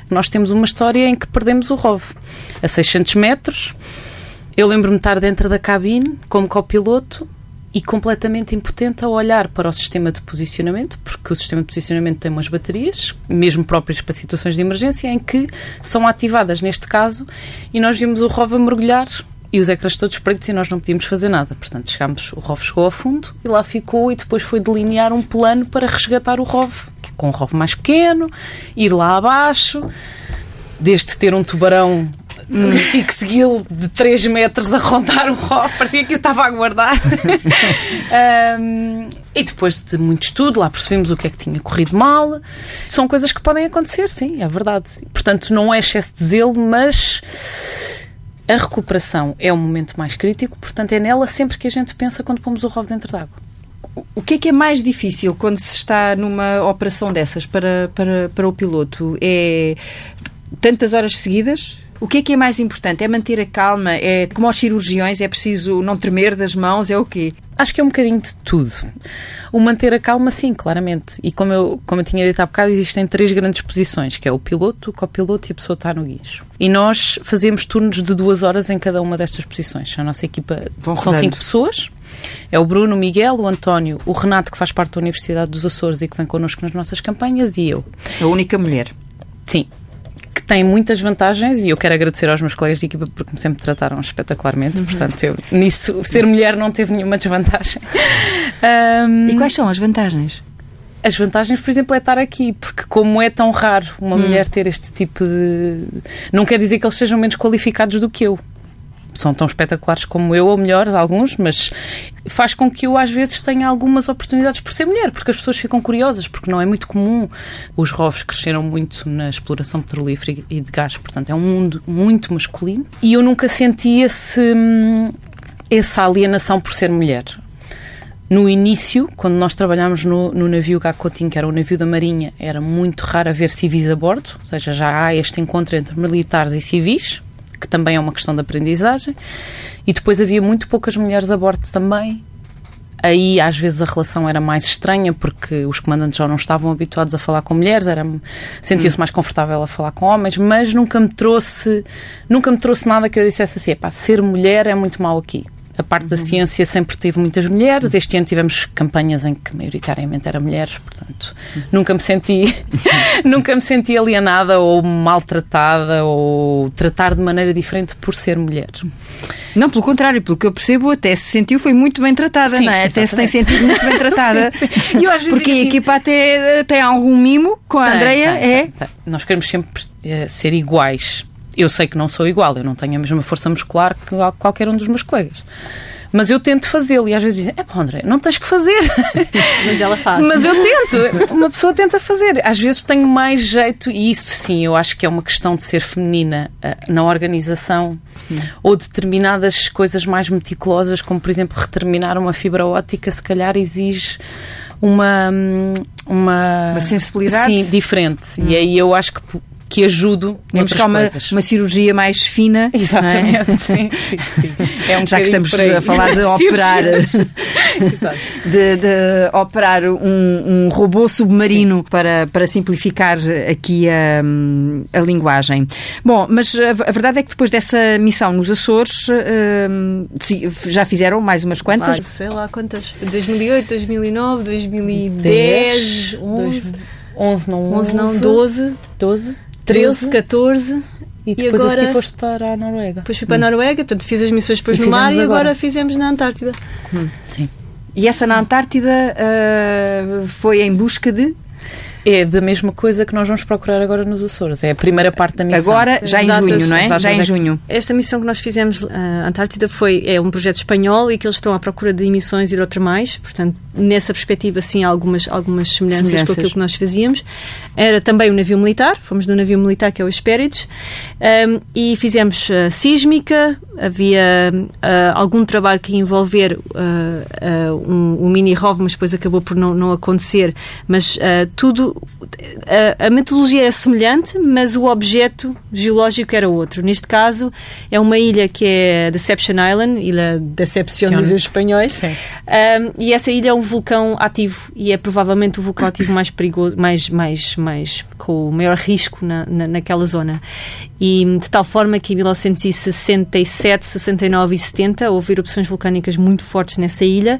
Nós temos uma história em que perdemos o ROV a 600 metros eu lembro-me estar dentro da cabine como copiloto e completamente impotente a olhar para o sistema de posicionamento, porque o sistema de posicionamento tem umas baterias, mesmo próprias para situações de emergência, em que são ativadas neste caso, e nós vimos o ROV a mergulhar e os ecrãs todos pretos e nós não podíamos fazer nada. Portanto, chegámos, o ROV chegou ao fundo e lá ficou e depois foi delinear um plano para resgatar o ROV, com um ROV mais pequeno, ir lá abaixo, desde ter um tubarão que se seguiu de 3 metros a rondar o rock, parecia que eu estava a aguardar. um, e depois de muito estudo, lá percebemos o que é que tinha corrido mal. São coisas que podem acontecer, sim, é verdade. Portanto, não é excesso de zelo, mas a recuperação é o momento mais crítico, portanto, é nela sempre que a gente pensa quando pomos o rovo dentro d'água. O que é que é mais difícil quando se está numa operação dessas para, para, para o piloto? É tantas horas seguidas? O que é que é mais importante? É manter a calma? É como aos cirurgiões, é preciso não tremer das mãos? É o quê? Acho que é um bocadinho de tudo. O manter a calma, sim, claramente. E como eu, como eu tinha dito há bocado, existem três grandes posições, que é o piloto, o copiloto e a pessoa que está no guincho. E nós fazemos turnos de duas horas em cada uma destas posições. A nossa equipa Vão são rodando. cinco pessoas. É o Bruno, o Miguel, o António, o Renato, que faz parte da Universidade dos Açores e que vem connosco nas nossas campanhas, e eu. A única mulher. Sim, tem muitas vantagens e eu quero agradecer aos meus colegas de equipa porque me sempre trataram espetacularmente. Uhum. Portanto, eu, nisso, ser mulher não teve nenhuma desvantagem. Um, e quais são as vantagens? As vantagens, por exemplo, é estar aqui, porque como é tão raro uma hum. mulher ter este tipo de. Não quer dizer que eles sejam menos qualificados do que eu são tão espetaculares como eu, ou melhores, alguns, mas faz com que eu às vezes tenha algumas oportunidades por ser mulher, porque as pessoas ficam curiosas, porque não é muito comum. Os ROVs cresceram muito na exploração petrolífera e de gás, portanto é um mundo muito masculino. E eu nunca senti esse, essa alienação por ser mulher. No início, quando nós trabalhámos no, no navio Gacotin, que era o navio da Marinha, era muito raro haver civis a bordo, ou seja, já há este encontro entre militares e civis, que também é uma questão de aprendizagem. E depois havia muito poucas mulheres a bordo também. Aí às vezes a relação era mais estranha porque os comandantes já não estavam habituados a falar com mulheres, era sentia-se hum. mais confortável a falar com homens, mas nunca me trouxe, nunca me trouxe nada que eu dissesse assim, ser mulher é muito mal aqui. A parte da uhum. ciência sempre teve muitas mulheres. Este ano tivemos campanhas em que maioritariamente eram mulheres, portanto, nunca me senti nunca me senti alienada ou maltratada ou tratar de maneira diferente por ser mulher. Não, pelo contrário, pelo que eu percebo, até se sentiu foi muito bem tratada, sim, não é? Até se tem sentido muito bem tratada. sim, sim. Porque assim, a equipa até tem algum mimo com a Andreia, é? Nós queremos sempre é, ser iguais eu sei que não sou igual, eu não tenho a mesma força muscular que qualquer um dos meus colegas. Mas eu tento fazê-lo e às vezes dizem: é pá, André, não tens que fazer. Mas ela faz. Mas eu tento. Uma pessoa tenta fazer. Às vezes tenho mais jeito, e isso sim, eu acho que é uma questão de ser feminina uh, na organização ou determinadas coisas mais meticulosas, como por exemplo reterminar uma fibra óptica, se calhar exige uma. Hum, uma, uma sensibilidade sim, diferente. Hum. E aí eu acho que que ajudo Temos cá uma, uma cirurgia mais fina. É? Exatamente, é? sim, sim, sim. É um Já que estamos a falar de operar, de, de, operar um, um, robô submarino para, para simplificar aqui a, a linguagem. Bom, mas a, a, verdade é que depois dessa missão nos Açores hum, já fizeram mais umas quantas? Ah, sei lá quantas. 2008, 2009, 2010, 10, 11. 11 não 11 não, 12. 12. 13, 14. E depois e agora, aqui foste para a Noruega. Depois fui para a hum. Noruega, portanto fiz as missões depois e no mar e agora. agora fizemos na Antártida. Hum. Sim. E essa na Antártida uh, foi em busca de? É da mesma coisa que nós vamos procurar agora nos Açores. É a primeira parte da missão. Agora, já em Datas- junho, não é? datas Já em junho. Esta missão que nós fizemos à Antártida foi é um projeto espanhol e que eles estão à procura de emissões hidrotermais, portanto, nessa perspectiva, sim, há algumas, algumas semelhanças, Semelhanças. com aquilo que nós fazíamos. Era também um navio militar, fomos do navio militar que é o Hespérides, um, e fizemos ah, sísmica, havia ah, algum trabalho que ia envolver ah, um, um mini ROV, mas depois acabou por não, não acontecer, mas ah, a, a metodologia era semelhante, mas o objeto geológico era outro. Neste caso, é uma ilha que é Deception Island, Ilha Decepción, dizem os espanhóis, um, e essa ilha é um vulcão ativo e é provavelmente o vulcão ativo mais perigoso, mais, mais, mais com o maior risco na, na, naquela zona. E de tal forma que em 1967, 69 e 70 houve erupções vulcânicas muito fortes nessa ilha.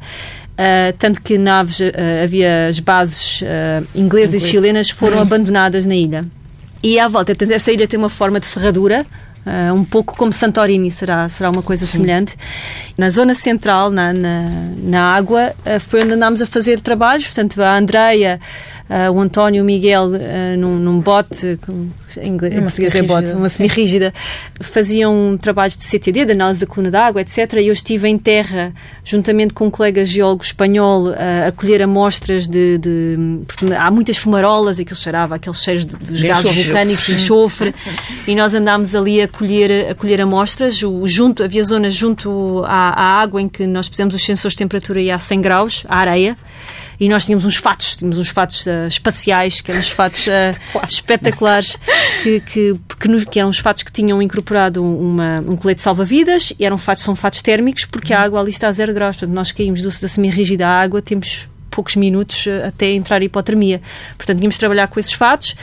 Uh, tanto que naves, uh, havia as bases uh, inglesas e chilenas foram abandonadas na ilha. E à volta, essa ilha tem uma forma de ferradura, um pouco como Santorini, será, será uma coisa semelhante. Na zona central, na, na, na água, foi onde andámos a fazer trabalhos. Portanto, a Andreia, uh, o António, Miguel, uh, num, num bote, em, inglês, em Uma português é bote, uma semi-rígida, faziam trabalhos de CTD, de análise da coluna d'água, etc. E eu estive em terra, juntamente com um colega geólogo espanhol, uh, a colher amostras de. de há muitas fumarolas, aquilo cheirava, aqueles cheiros de, dos De gases enxofre. vulcânicos, de enxofre, e nós andámos ali a colher, a colher amostras. O, junto, havia zonas junto à, à água em que nós pusemos os sensores de temperatura e a 100 graus, à areia. E nós tínhamos uns fatos, tínhamos uns fatos ah, espaciais, que eram uns fatos ah, espetaculares, que, que, que, nos- que eram os fatos que tinham incorporado uma, um colete salva-vidas, e eram fatos, são fatos térmicos, porque a água ali está a zero graus. Portanto, nós caímos do, da semi-rígida à água, temos poucos minutos ah, até entrar a hipotermia. Portanto, tínhamos de trabalhar com esses fatos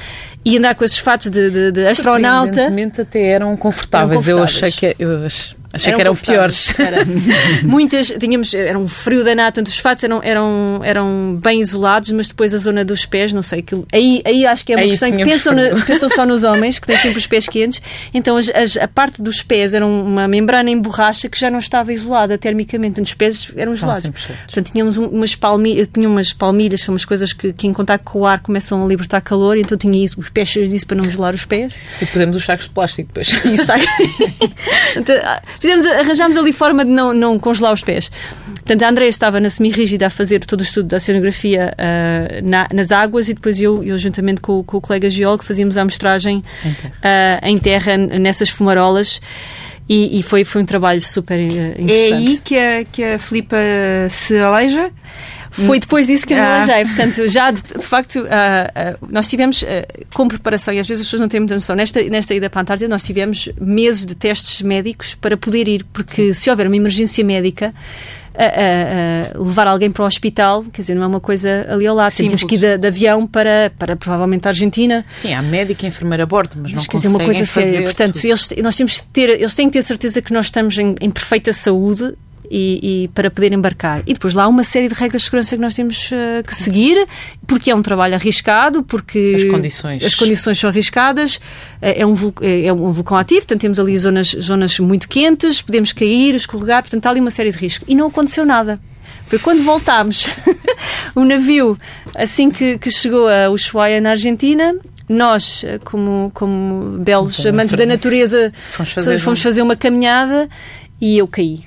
e andar com esses fatos de, de, de astronauta. Até eram confortáveis. Eram Eu confortáveis. achei que, eu achei Eram que eram piores. Era. Muitas, tínhamos, era um frio danado, tanto os fatos eram, eram, eram bem isolados, mas depois a zona dos pés, não sei, aquilo, aí, aí acho que é uma Aí questão que pensam, na- pensam só nos homens, que têm sempre os pés quentes, então as- as- a parte dos pés era uma membrana em borracha que já não estava isolada termicamente, então os pés eram gelados. Portanto, tínhamos um- umas palmilhas, tinha umas palmilhas, são umas coisas que, que em contato com o ar começam a libertar calor, então tinha isso, os pés cheios disso para não gelar os pés. E pusemos os sacos de plástico depois. E sai. Fizemos, arranjámos ali forma de não, não congelar os pés. Portanto, a Andréia estava na semi-rígida a fazer todo o estudo da oceanografia ah, na- nas águas e depois eu, eu juntamente com, o- com o colega geólogo, fazíamos a amostragem Em terra. ah, em terra, nessas fumarolas. E, e foi, foi um trabalho super eh, É interessante. aí que a, que a Filipa se aleija? Foi depois disso que eu me Ah. alejei. Portanto, já de, de facto, ah, ah, nós tivemos ah, com preparação, e às vezes as pessoas não têm muita noção, nesta, nesta ida para a Antártida, nós tivemos meses de testes médicos para poder ir, porque se houver uma emergência médica. ah, ah, ah, levar alguém para o hospital, quer dizer, não é uma coisa ali ao lado. Tínhamos que ir de, de avião para, para provavelmente a Argentina. Sim, há médica e enfermeira a bordo, mas não Mas, quer dizer, uma coisa séria. Portanto, tudo. eles, nós temos que ter, eles têm que ter certeza que nós estamos em, em perfeita saúde e, e para poder embarcar. E depois lá há uma série de regras de segurança que nós temos eh, que seguir, porque é um trabalho arriscado, porque As condições. as condições são arriscadas, eh, é um, vul- é um vulcão ativo, portanto temos ali zonas, zonas muito quentes, podemos cair, escorregar, portanto há ali uma série de riscos. E não aconteceu nada. Foi quando voltámos, o navio, assim que, que chegou a Ushuaia, na Argentina, nós, eh, como, como belos Então, amantes da natureza, fomos fazer fomos fazer uma caminhada e eu caí.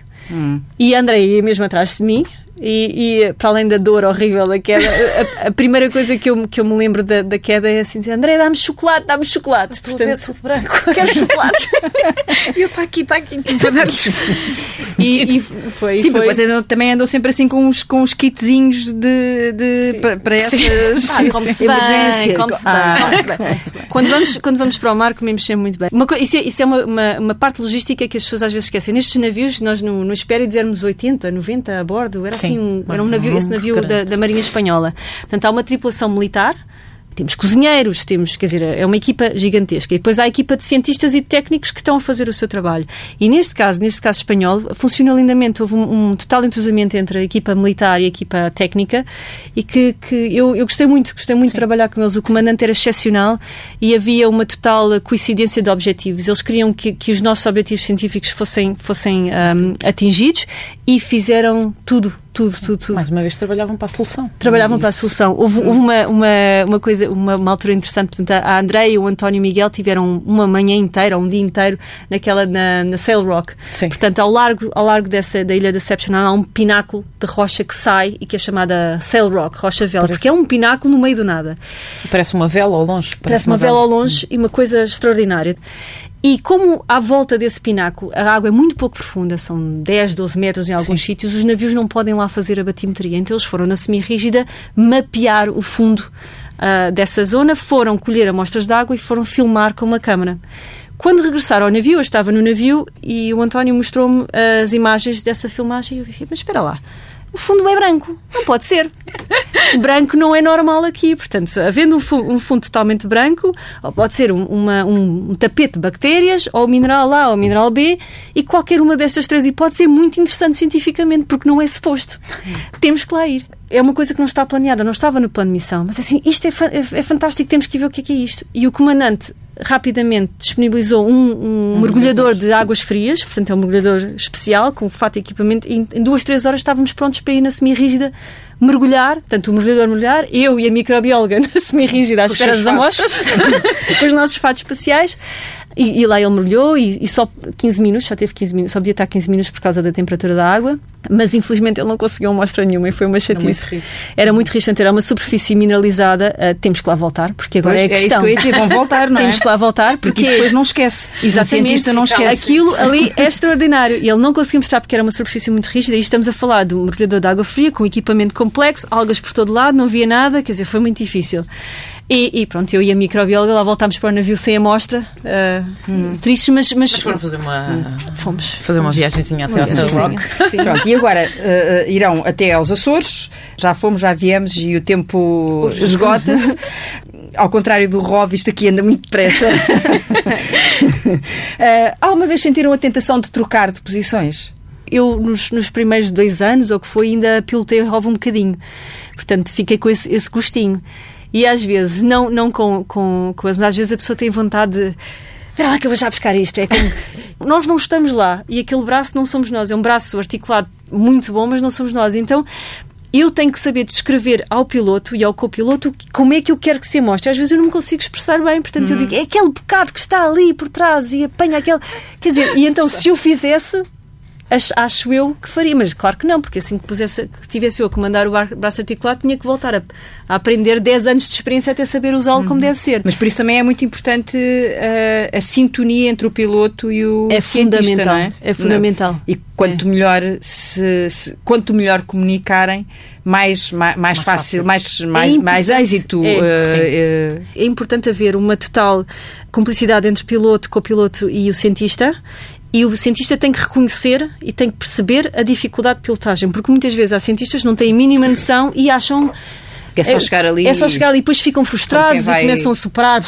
E a André ia mesmo atrás de mim. E, e, para além da dor horrível da queda, a, a primeira coisa que eu, que eu me lembro da, da queda é assim dizer: André, dá-me chocolate, dá-me chocolate. Estou a ver Portanto, tudo branco. quero chocolate. E eu está aqui, está aqui, tipo, a dar-lhes. e, e foi. Sim, foi. depois também andou sempre assim com uns, com uns kitzinhos de, de, pa- para essas Ah, come-se bem, emergências. come-se Ah. bem, come-se bem. Quando vamos, quando vamos para o mar, comemos sempre muito bem. Uma isso é, isso é uma, uma, uma parte logística que as pessoas às vezes esquecem. Nestes navios, nós no, no Espério dizermos 80, 90 a bordo, era Sim, assim um, era um um navio, esse navio da, da Marinha Espanhola. Portanto, há uma tripulação militar. Temos cozinheiros, temos, quer dizer, é uma equipa gigantesca. E depois há a equipa de cientistas e de técnicos que estão a fazer o seu trabalho. E neste caso, neste caso espanhol, funciona lindamente. Houve um, um total entrosamento entre a equipa militar e a equipa técnica e que, que eu, eu gostei muito, gostei muito de trabalhar com eles. O comandante era excepcional e havia uma total coincidência de objetivos. Eles queriam que, que os nossos objetivos científicos fossem, fossem ahm, atingidos e fizeram tudo tudo, tudo, tudo. Mais uma vez trabalhavam para a solução. Trabalhavam para a solução. Houve, houve uma, uma, uma coisa, uma, uma altura interessante. Portanto, a André e o António Miguel tiveram uma manhã inteira, um dia inteiro, naquela, na, na Sail Rock. Sim. Portanto, ao largo, ao largo dessa, da ilha de Deception há um pináculo de rocha que sai e que é chamada Sail Rock, rocha vela, Parece- porque é um pináculo no meio do nada. Parece uma vela ao longe. Parece uma vela ao longe e uma coisa extraordinária. E como à volta desse pináculo a água é muito pouco profunda, são 10, 12 metros em alguns Sim. sítios, os navios não podem lá fazer a batimetria. Então eles foram na semi-rígida mapear o fundo ah, dessa zona, foram colher amostras de água e foram filmar com uma câmara. Quando regressaram ao navio, eu estava no navio e o António mostrou-me as imagens dessa filmagem e eu disse, mas espera lá, o fundo é branco, não pode ser. branco não é normal aqui, portanto, havendo um, fu- um fundo totalmente branco, pode ser um, uma- um- um tapete de bactérias, ou mineral A ou mineral B, e qualquer uma destas três hipóteses é muito interessante cientificamente, porque não é suposto. Temos que lá ir. É uma coisa que não está planeada, não estava no plano de missão, mas assim, isto é, fa- é- é fantástico, temos que ver o que é que é isto. E o comandante rapidamente disponibilizou um, um mergulhador de águas frias, portanto é um mergulhador especial, com fato e equipamento, e em, duas, três horas estávamos prontos para ir na semi-rígida mergulhar, portanto o mergulhador mergulhar, eu e a microbióloga na semi-rígida à espera das amostras, com os nossos fatos espaciais, e, e lá ele mergulhou e, e só 15 minutos, só teve 15 minutos, só podia estar 15 minutos por causa da temperatura da água, mas infelizmente ele não conseguiu amostra nenhuma e foi uma chatice. muito. Era muito risco, portanto, era uma superfície mineralizada, ah, temos que lá voltar, porque agora Pois, é a é isso questão. que eu ia dizer, vão voltar, não é? Temos que lá voltar, Porque porque depois não esquece. Exatamente. não esquece. Aquilo ali é extraordinário. E ele não conseguiu mostrar porque era uma superfície muito rígida. E estamos a falar de um mergulhador de água fria com equipamento complexo, algas por todo lado, não via nada, quer dizer, foi muito difícil. E, e pronto, eu e a microbióloga lá voltámos para o navio sem amostra, ah, tristes, mas, mas, Mas foram fazer uma, fomos. fazer uma viagemzinha até ao viagemzinha. Rock. Sim. Pronto, e agora eh, irão até aos Açores, já fomos, já viemos e o tempo esgota-se. Ao contrário do Rov, isto aqui anda muito depressa. Eh, alguma vez sentiram a tentação de trocar de posições? eu nos, nos primeiros dois anos, ou que foi, ainda pilotei o ROV um bocadinho. Portanto, fiquei com esse, esse gostinho. E às vezes, não, não com, com, com as, mas às vezes a pessoa tem vontade de. Espera lá que eu vou já buscar isto. É como, nós não estamos lá e aquele braço não somos nós. É um braço articulado muito bom, mas não somos nós. Então. Eu tenho que saber descrever ao piloto e ao copiloto como é que eu quero que se amostre. Às vezes eu não me consigo expressar bem, portanto eu digo, é aquele bocado que está ali por trás e apanha aquele. Quer dizer, e então se eu fizesse, Acho, acho eu que faria, mas claro que não, porque assim que, pusesse, que tivesse eu a comandar o braço articulado, tinha que voltar a, a aprender 10 anos de experiência até saber usá-lo como deve ser. Mas por isso também é muito importante eh, a sintonia entre o piloto e o É cientista, fundamental, não é? é fundamental. Não. E quanto melhor se, se- quanto melhor comunicarem, mais, mais, mais fácil, mais, mais, mais importante. êxito. É, eh, É importante haver uma total cumplicidade entre piloto, copiloto e o cientista. E o cientista tem que reconhecer e tem que perceber a dificuldade de pilotagem, porque muitas vezes há cientistas que não têm a mínima noção e acham que é só chegar ali. É só chegar ali e depois ficam frustrados vai- e começam a superar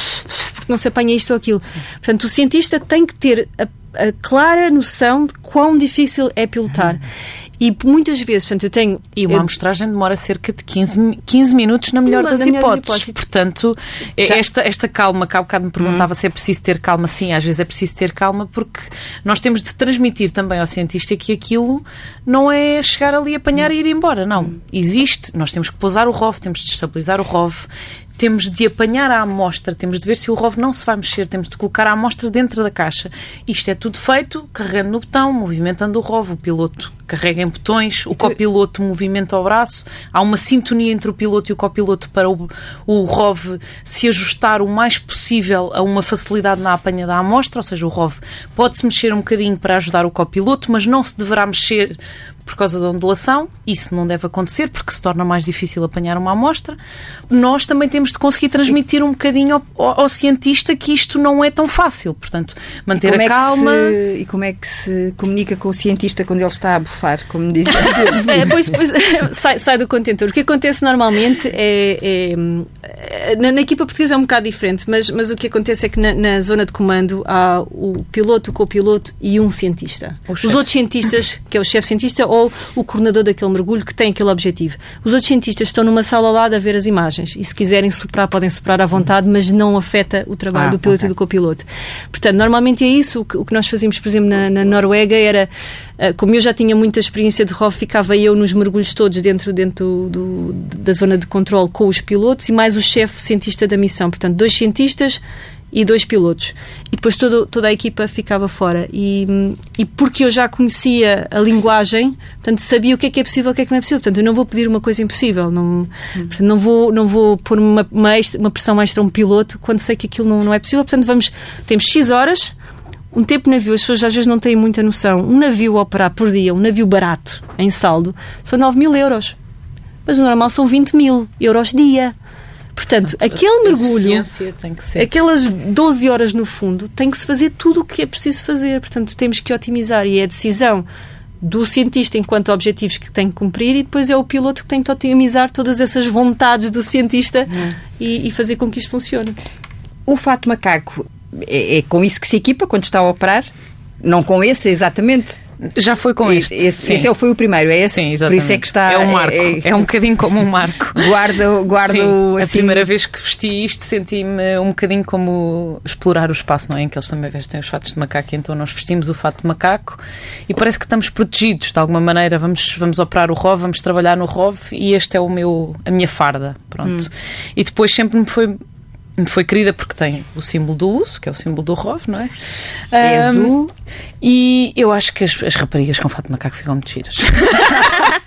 porque não se apanha isto ou aquilo. Portanto, o cientista tem que ter a, a clara noção de quão difícil é pilotar. E muitas vezes, portanto, eu tenho. E uma eu- amostragem demora cerca de 15, mi- 15 minutos na melhor das hipóteses. hipóteses. Portanto, é Já- esta, esta calma, que há bocado me perguntava se é preciso ter calma. Sim, às vezes é preciso ter calma porque nós temos de transmitir também ao cientista que aquilo não é chegar ali, apanhar e ir embora. Não. Existe. Nós temos que pousar o ROV, temos de estabilizar o ROV. Temos de apanhar a amostra, temos de ver se o ROV não se vai mexer, temos de colocar a amostra dentro da caixa. Isto é tudo feito carregando no botão, movimentando o ROV. O piloto carrega em botões, o copiloto movimenta o braço. Há uma sintonia entre o piloto e o copiloto para o, o ROV se ajustar o mais possível a uma facilidade na apanha da amostra, ou seja, o ROV pode-se mexer um bocadinho para ajudar o copiloto, mas não se deverá mexer por causa da ondulação. Isso não deve acontecer porque se torna mais difícil apanhar uma amostra. Nós também temos de conseguir transmitir um bocadinho ao, ao- cientista que isto não é tão fácil. Portanto, manter a é calma. se- e como é que se comunica com o cientista quando ele está a bufar, como diz? É, pois, pois, sai, sai do contentor. O que acontece normalmente é. é- na, na equipa portuguesa é um bocado diferente, mas, mas o que acontece é que na, na zona de comando há o piloto, o copiloto e um cientista. Os outros cientistas, que é o chefe cientista ou o coordenador daquele mergulho que tem aquele objetivo. Os outros cientistas estão numa sala ao lado a ver as imagens e se quiserem soprar, podem soprar à vontade, mas não afeta o trabalho Ah, do piloto ok. e do copiloto. Portanto, normalmente é isso. O que, o que nós fazíamos, por exemplo, na, na Noruega era uh, como eu já tinha muita experiência de ROV, ficava eu nos mergulhos todos dentro, dentro do, da zona de controle com os pilotos e mais o chefe cientista da missão. Portanto, dois cientistas e dois pilotos. E depois todo, toda a equipa ficava fora. E, e porque eu já conhecia a linguagem, portanto, sabia o que é que é possível e o que é que não é possível. Portanto, eu não vou pedir uma coisa impossível. Não, portanto, não, vou, não vou pôr uma, uma, extra, uma pressão extra a um piloto quando sei que aquilo não, não é possível. Portanto, vamos, temos X horas. Um tempo navio, as pessoas às vezes não têm muita noção. Um navio a operar por dia, um navio barato, em saldo, são 9 mil euros. Mas o normal são 20 mil euros dia. Portanto, aquele mergulho, aquelas 12 horas no fundo, tem que se fazer tudo o que é preciso fazer. Portanto, temos que otimizar e é a decisão do cientista enquanto objetivos que tem que cumprir e depois é o piloto que tem que otimizar todas essas vontades do cientista hum. e, e, fazer com que isto funcione. O fato macaco é, é com isso que se equipa quando está a operar? Não com esse exatamente? Já foi com este. Esse, esse é foi o primeiro, é esse? Sim, exatamente. Por isso é que está. É um marco. É, é um bocadinho como um marco. guardo, guardo Sim, assim... A primeira vez que vesti isto senti-me um bocadinho como explorar o espaço, não é? Em que eles também vestem os fatos de macaco, então nós vestimos o fato de macaco e parece que estamos protegidos de alguma maneira. Vamos, vamos operar o ROV, vamos trabalhar no ROV e este é o meu, a minha farda. Pronto. Hum. E depois sempre me foi foi querida porque tem o símbolo do Luso, que é o símbolo do ROV, não é? É um, azul. E eu acho que as, as raparigas com fato de macaco ficam muito giras.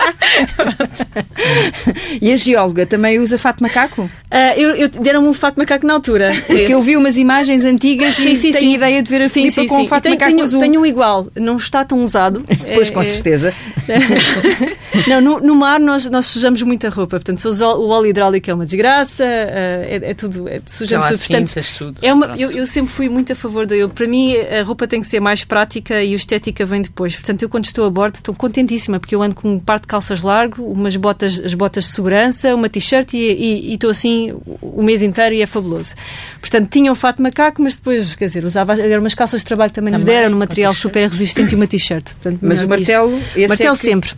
e a geóloga também usa fato de macaco? Uh, eu, eu Deram-me um fato de macaco na altura. Porque eu vi umas imagens antigas sim, e sim, tenho sim. ideia de ver a sim, sim, com um fato de macaco tenho, azul. Tenho um igual, não está tão usado. pois, é, com é... certeza. não, no, no, mar nós, nós sujamos muita roupa. Portanto, se o óleo hidráulico é uma desgraça, uh, é, é, tudo, é, sujamos tudo. Portanto, tudo. É uma, eu, eu, sempre fui muito a favor da. Eu, para mim, a roupa tem que ser mais prática e o estética vem depois. Portanto, eu quando estou a bordo estou contentíssima porque eu ando com um par de calças largo, umas botas, as botas de segurança, uma t-shirt e, estou assim o mês inteiro e é fabuloso. Portanto, tinha o fato de macaco, mas depois, quer dizer, usava eram umas calças de trabalho que também, também nos deram, um material super resistente e uma t-shirt. Mas o martelo, esse martelo é que... sempre.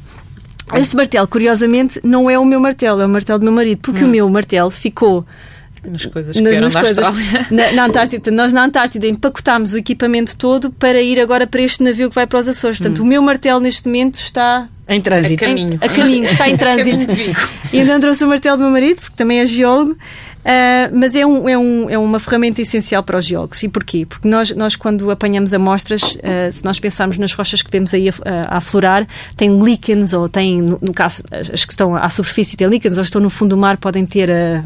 Este martelo, curiosamente, não é o meu martelo, é o martelo do meu marido, porque hum. o meu martelo ficou nas coisas que nas, nas coisas. Na, na, Antártida. Nós na Antártida empacotámos o equipamento todo para ir agora para este navio que vai para os Açores. Portanto, hum. o meu martelo neste momento está em trânsito. A caminho. a caminho, está em trânsito. e ainda trouxe o martelo do meu marido, porque também é geólogo. Uh, mas é, um, é, um, é uma ferramenta essencial para os geólogos. E porquê? Porque nós, nós quando apanhamos amostras, uh, se nós pensarmos nas rochas que vemos aí a, a, a aflorar, tem líquens, ou tem, no, no, caso, as que estão à superfície têm líquens, ou estão no fundo do mar, podem ter uh,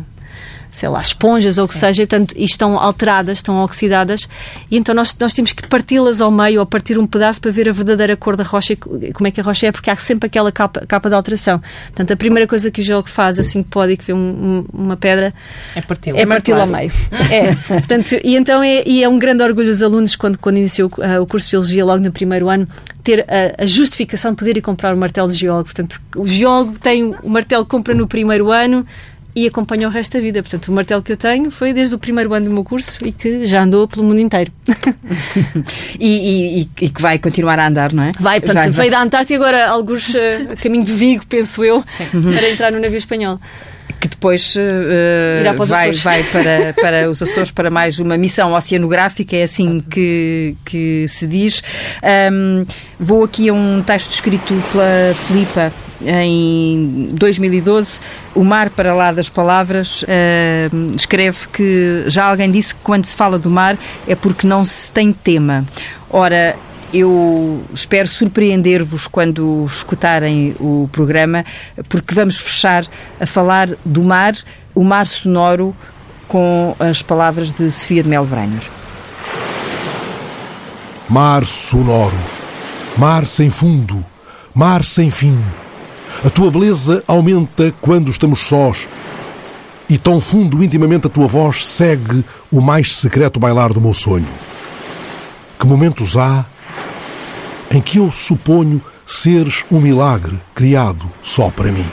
sei lá, esponjas ou o que seja, portanto, e estão alteradas, estão oxidadas, e então nós, nós temos que parti-las ao meio ou partir um pedaço para ver a verdadeira cor da rocha e como é que a rocha é, porque há sempre aquela capa, capa de alteração. Portanto, a primeira coisa que o jogo faz, assim que pode e que vê um, um, uma pedra, é parti-la é parti ao meio. é. Portanto, e então é, e é um grande orgulho os alunos, quando, quando iniciou uh, o curso de Geologia, logo no primeiro ano, ter a, a, justificação de poder ir comprar o martelo de geólogo. Portanto, o geólogo tem o martelo que compra no primeiro ano, e acompanha o resto da vida. Portanto, o martelo que eu tenho foi desde o primeiro ano do meu curso e que já andou pelo mundo inteiro. e, e, e, que vai continuar a andar, não é? Vai, portanto, vai, veio da Antártida agora alguns uh, caminho de Vigo, penso eu, para entrar no navio espanhol que depois uh, vai, vai para, para os Açores para mais uma missão oceanográfica, é assim que, que se diz. Um, vou aqui a um texto escrito pela Filipa em 2012, O Mar para lá das Palavras, uh, escreve que já alguém disse que quando se fala do mar é porque não se tem tema. Ora, eu espero surpreender-vos quando escutarem o programa, porque vamos fechar a falar do mar, o mar sonoro, com as palavras de Sofia de Melbrenner. Mar sonoro, mar sem fundo, mar sem fim. A tua beleza aumenta quando estamos sós. E tão fundo intimamente a tua voz segue o mais secreto bailar do meu sonho. Que momentos há em que eu suponho seres um milagre criado só para mim.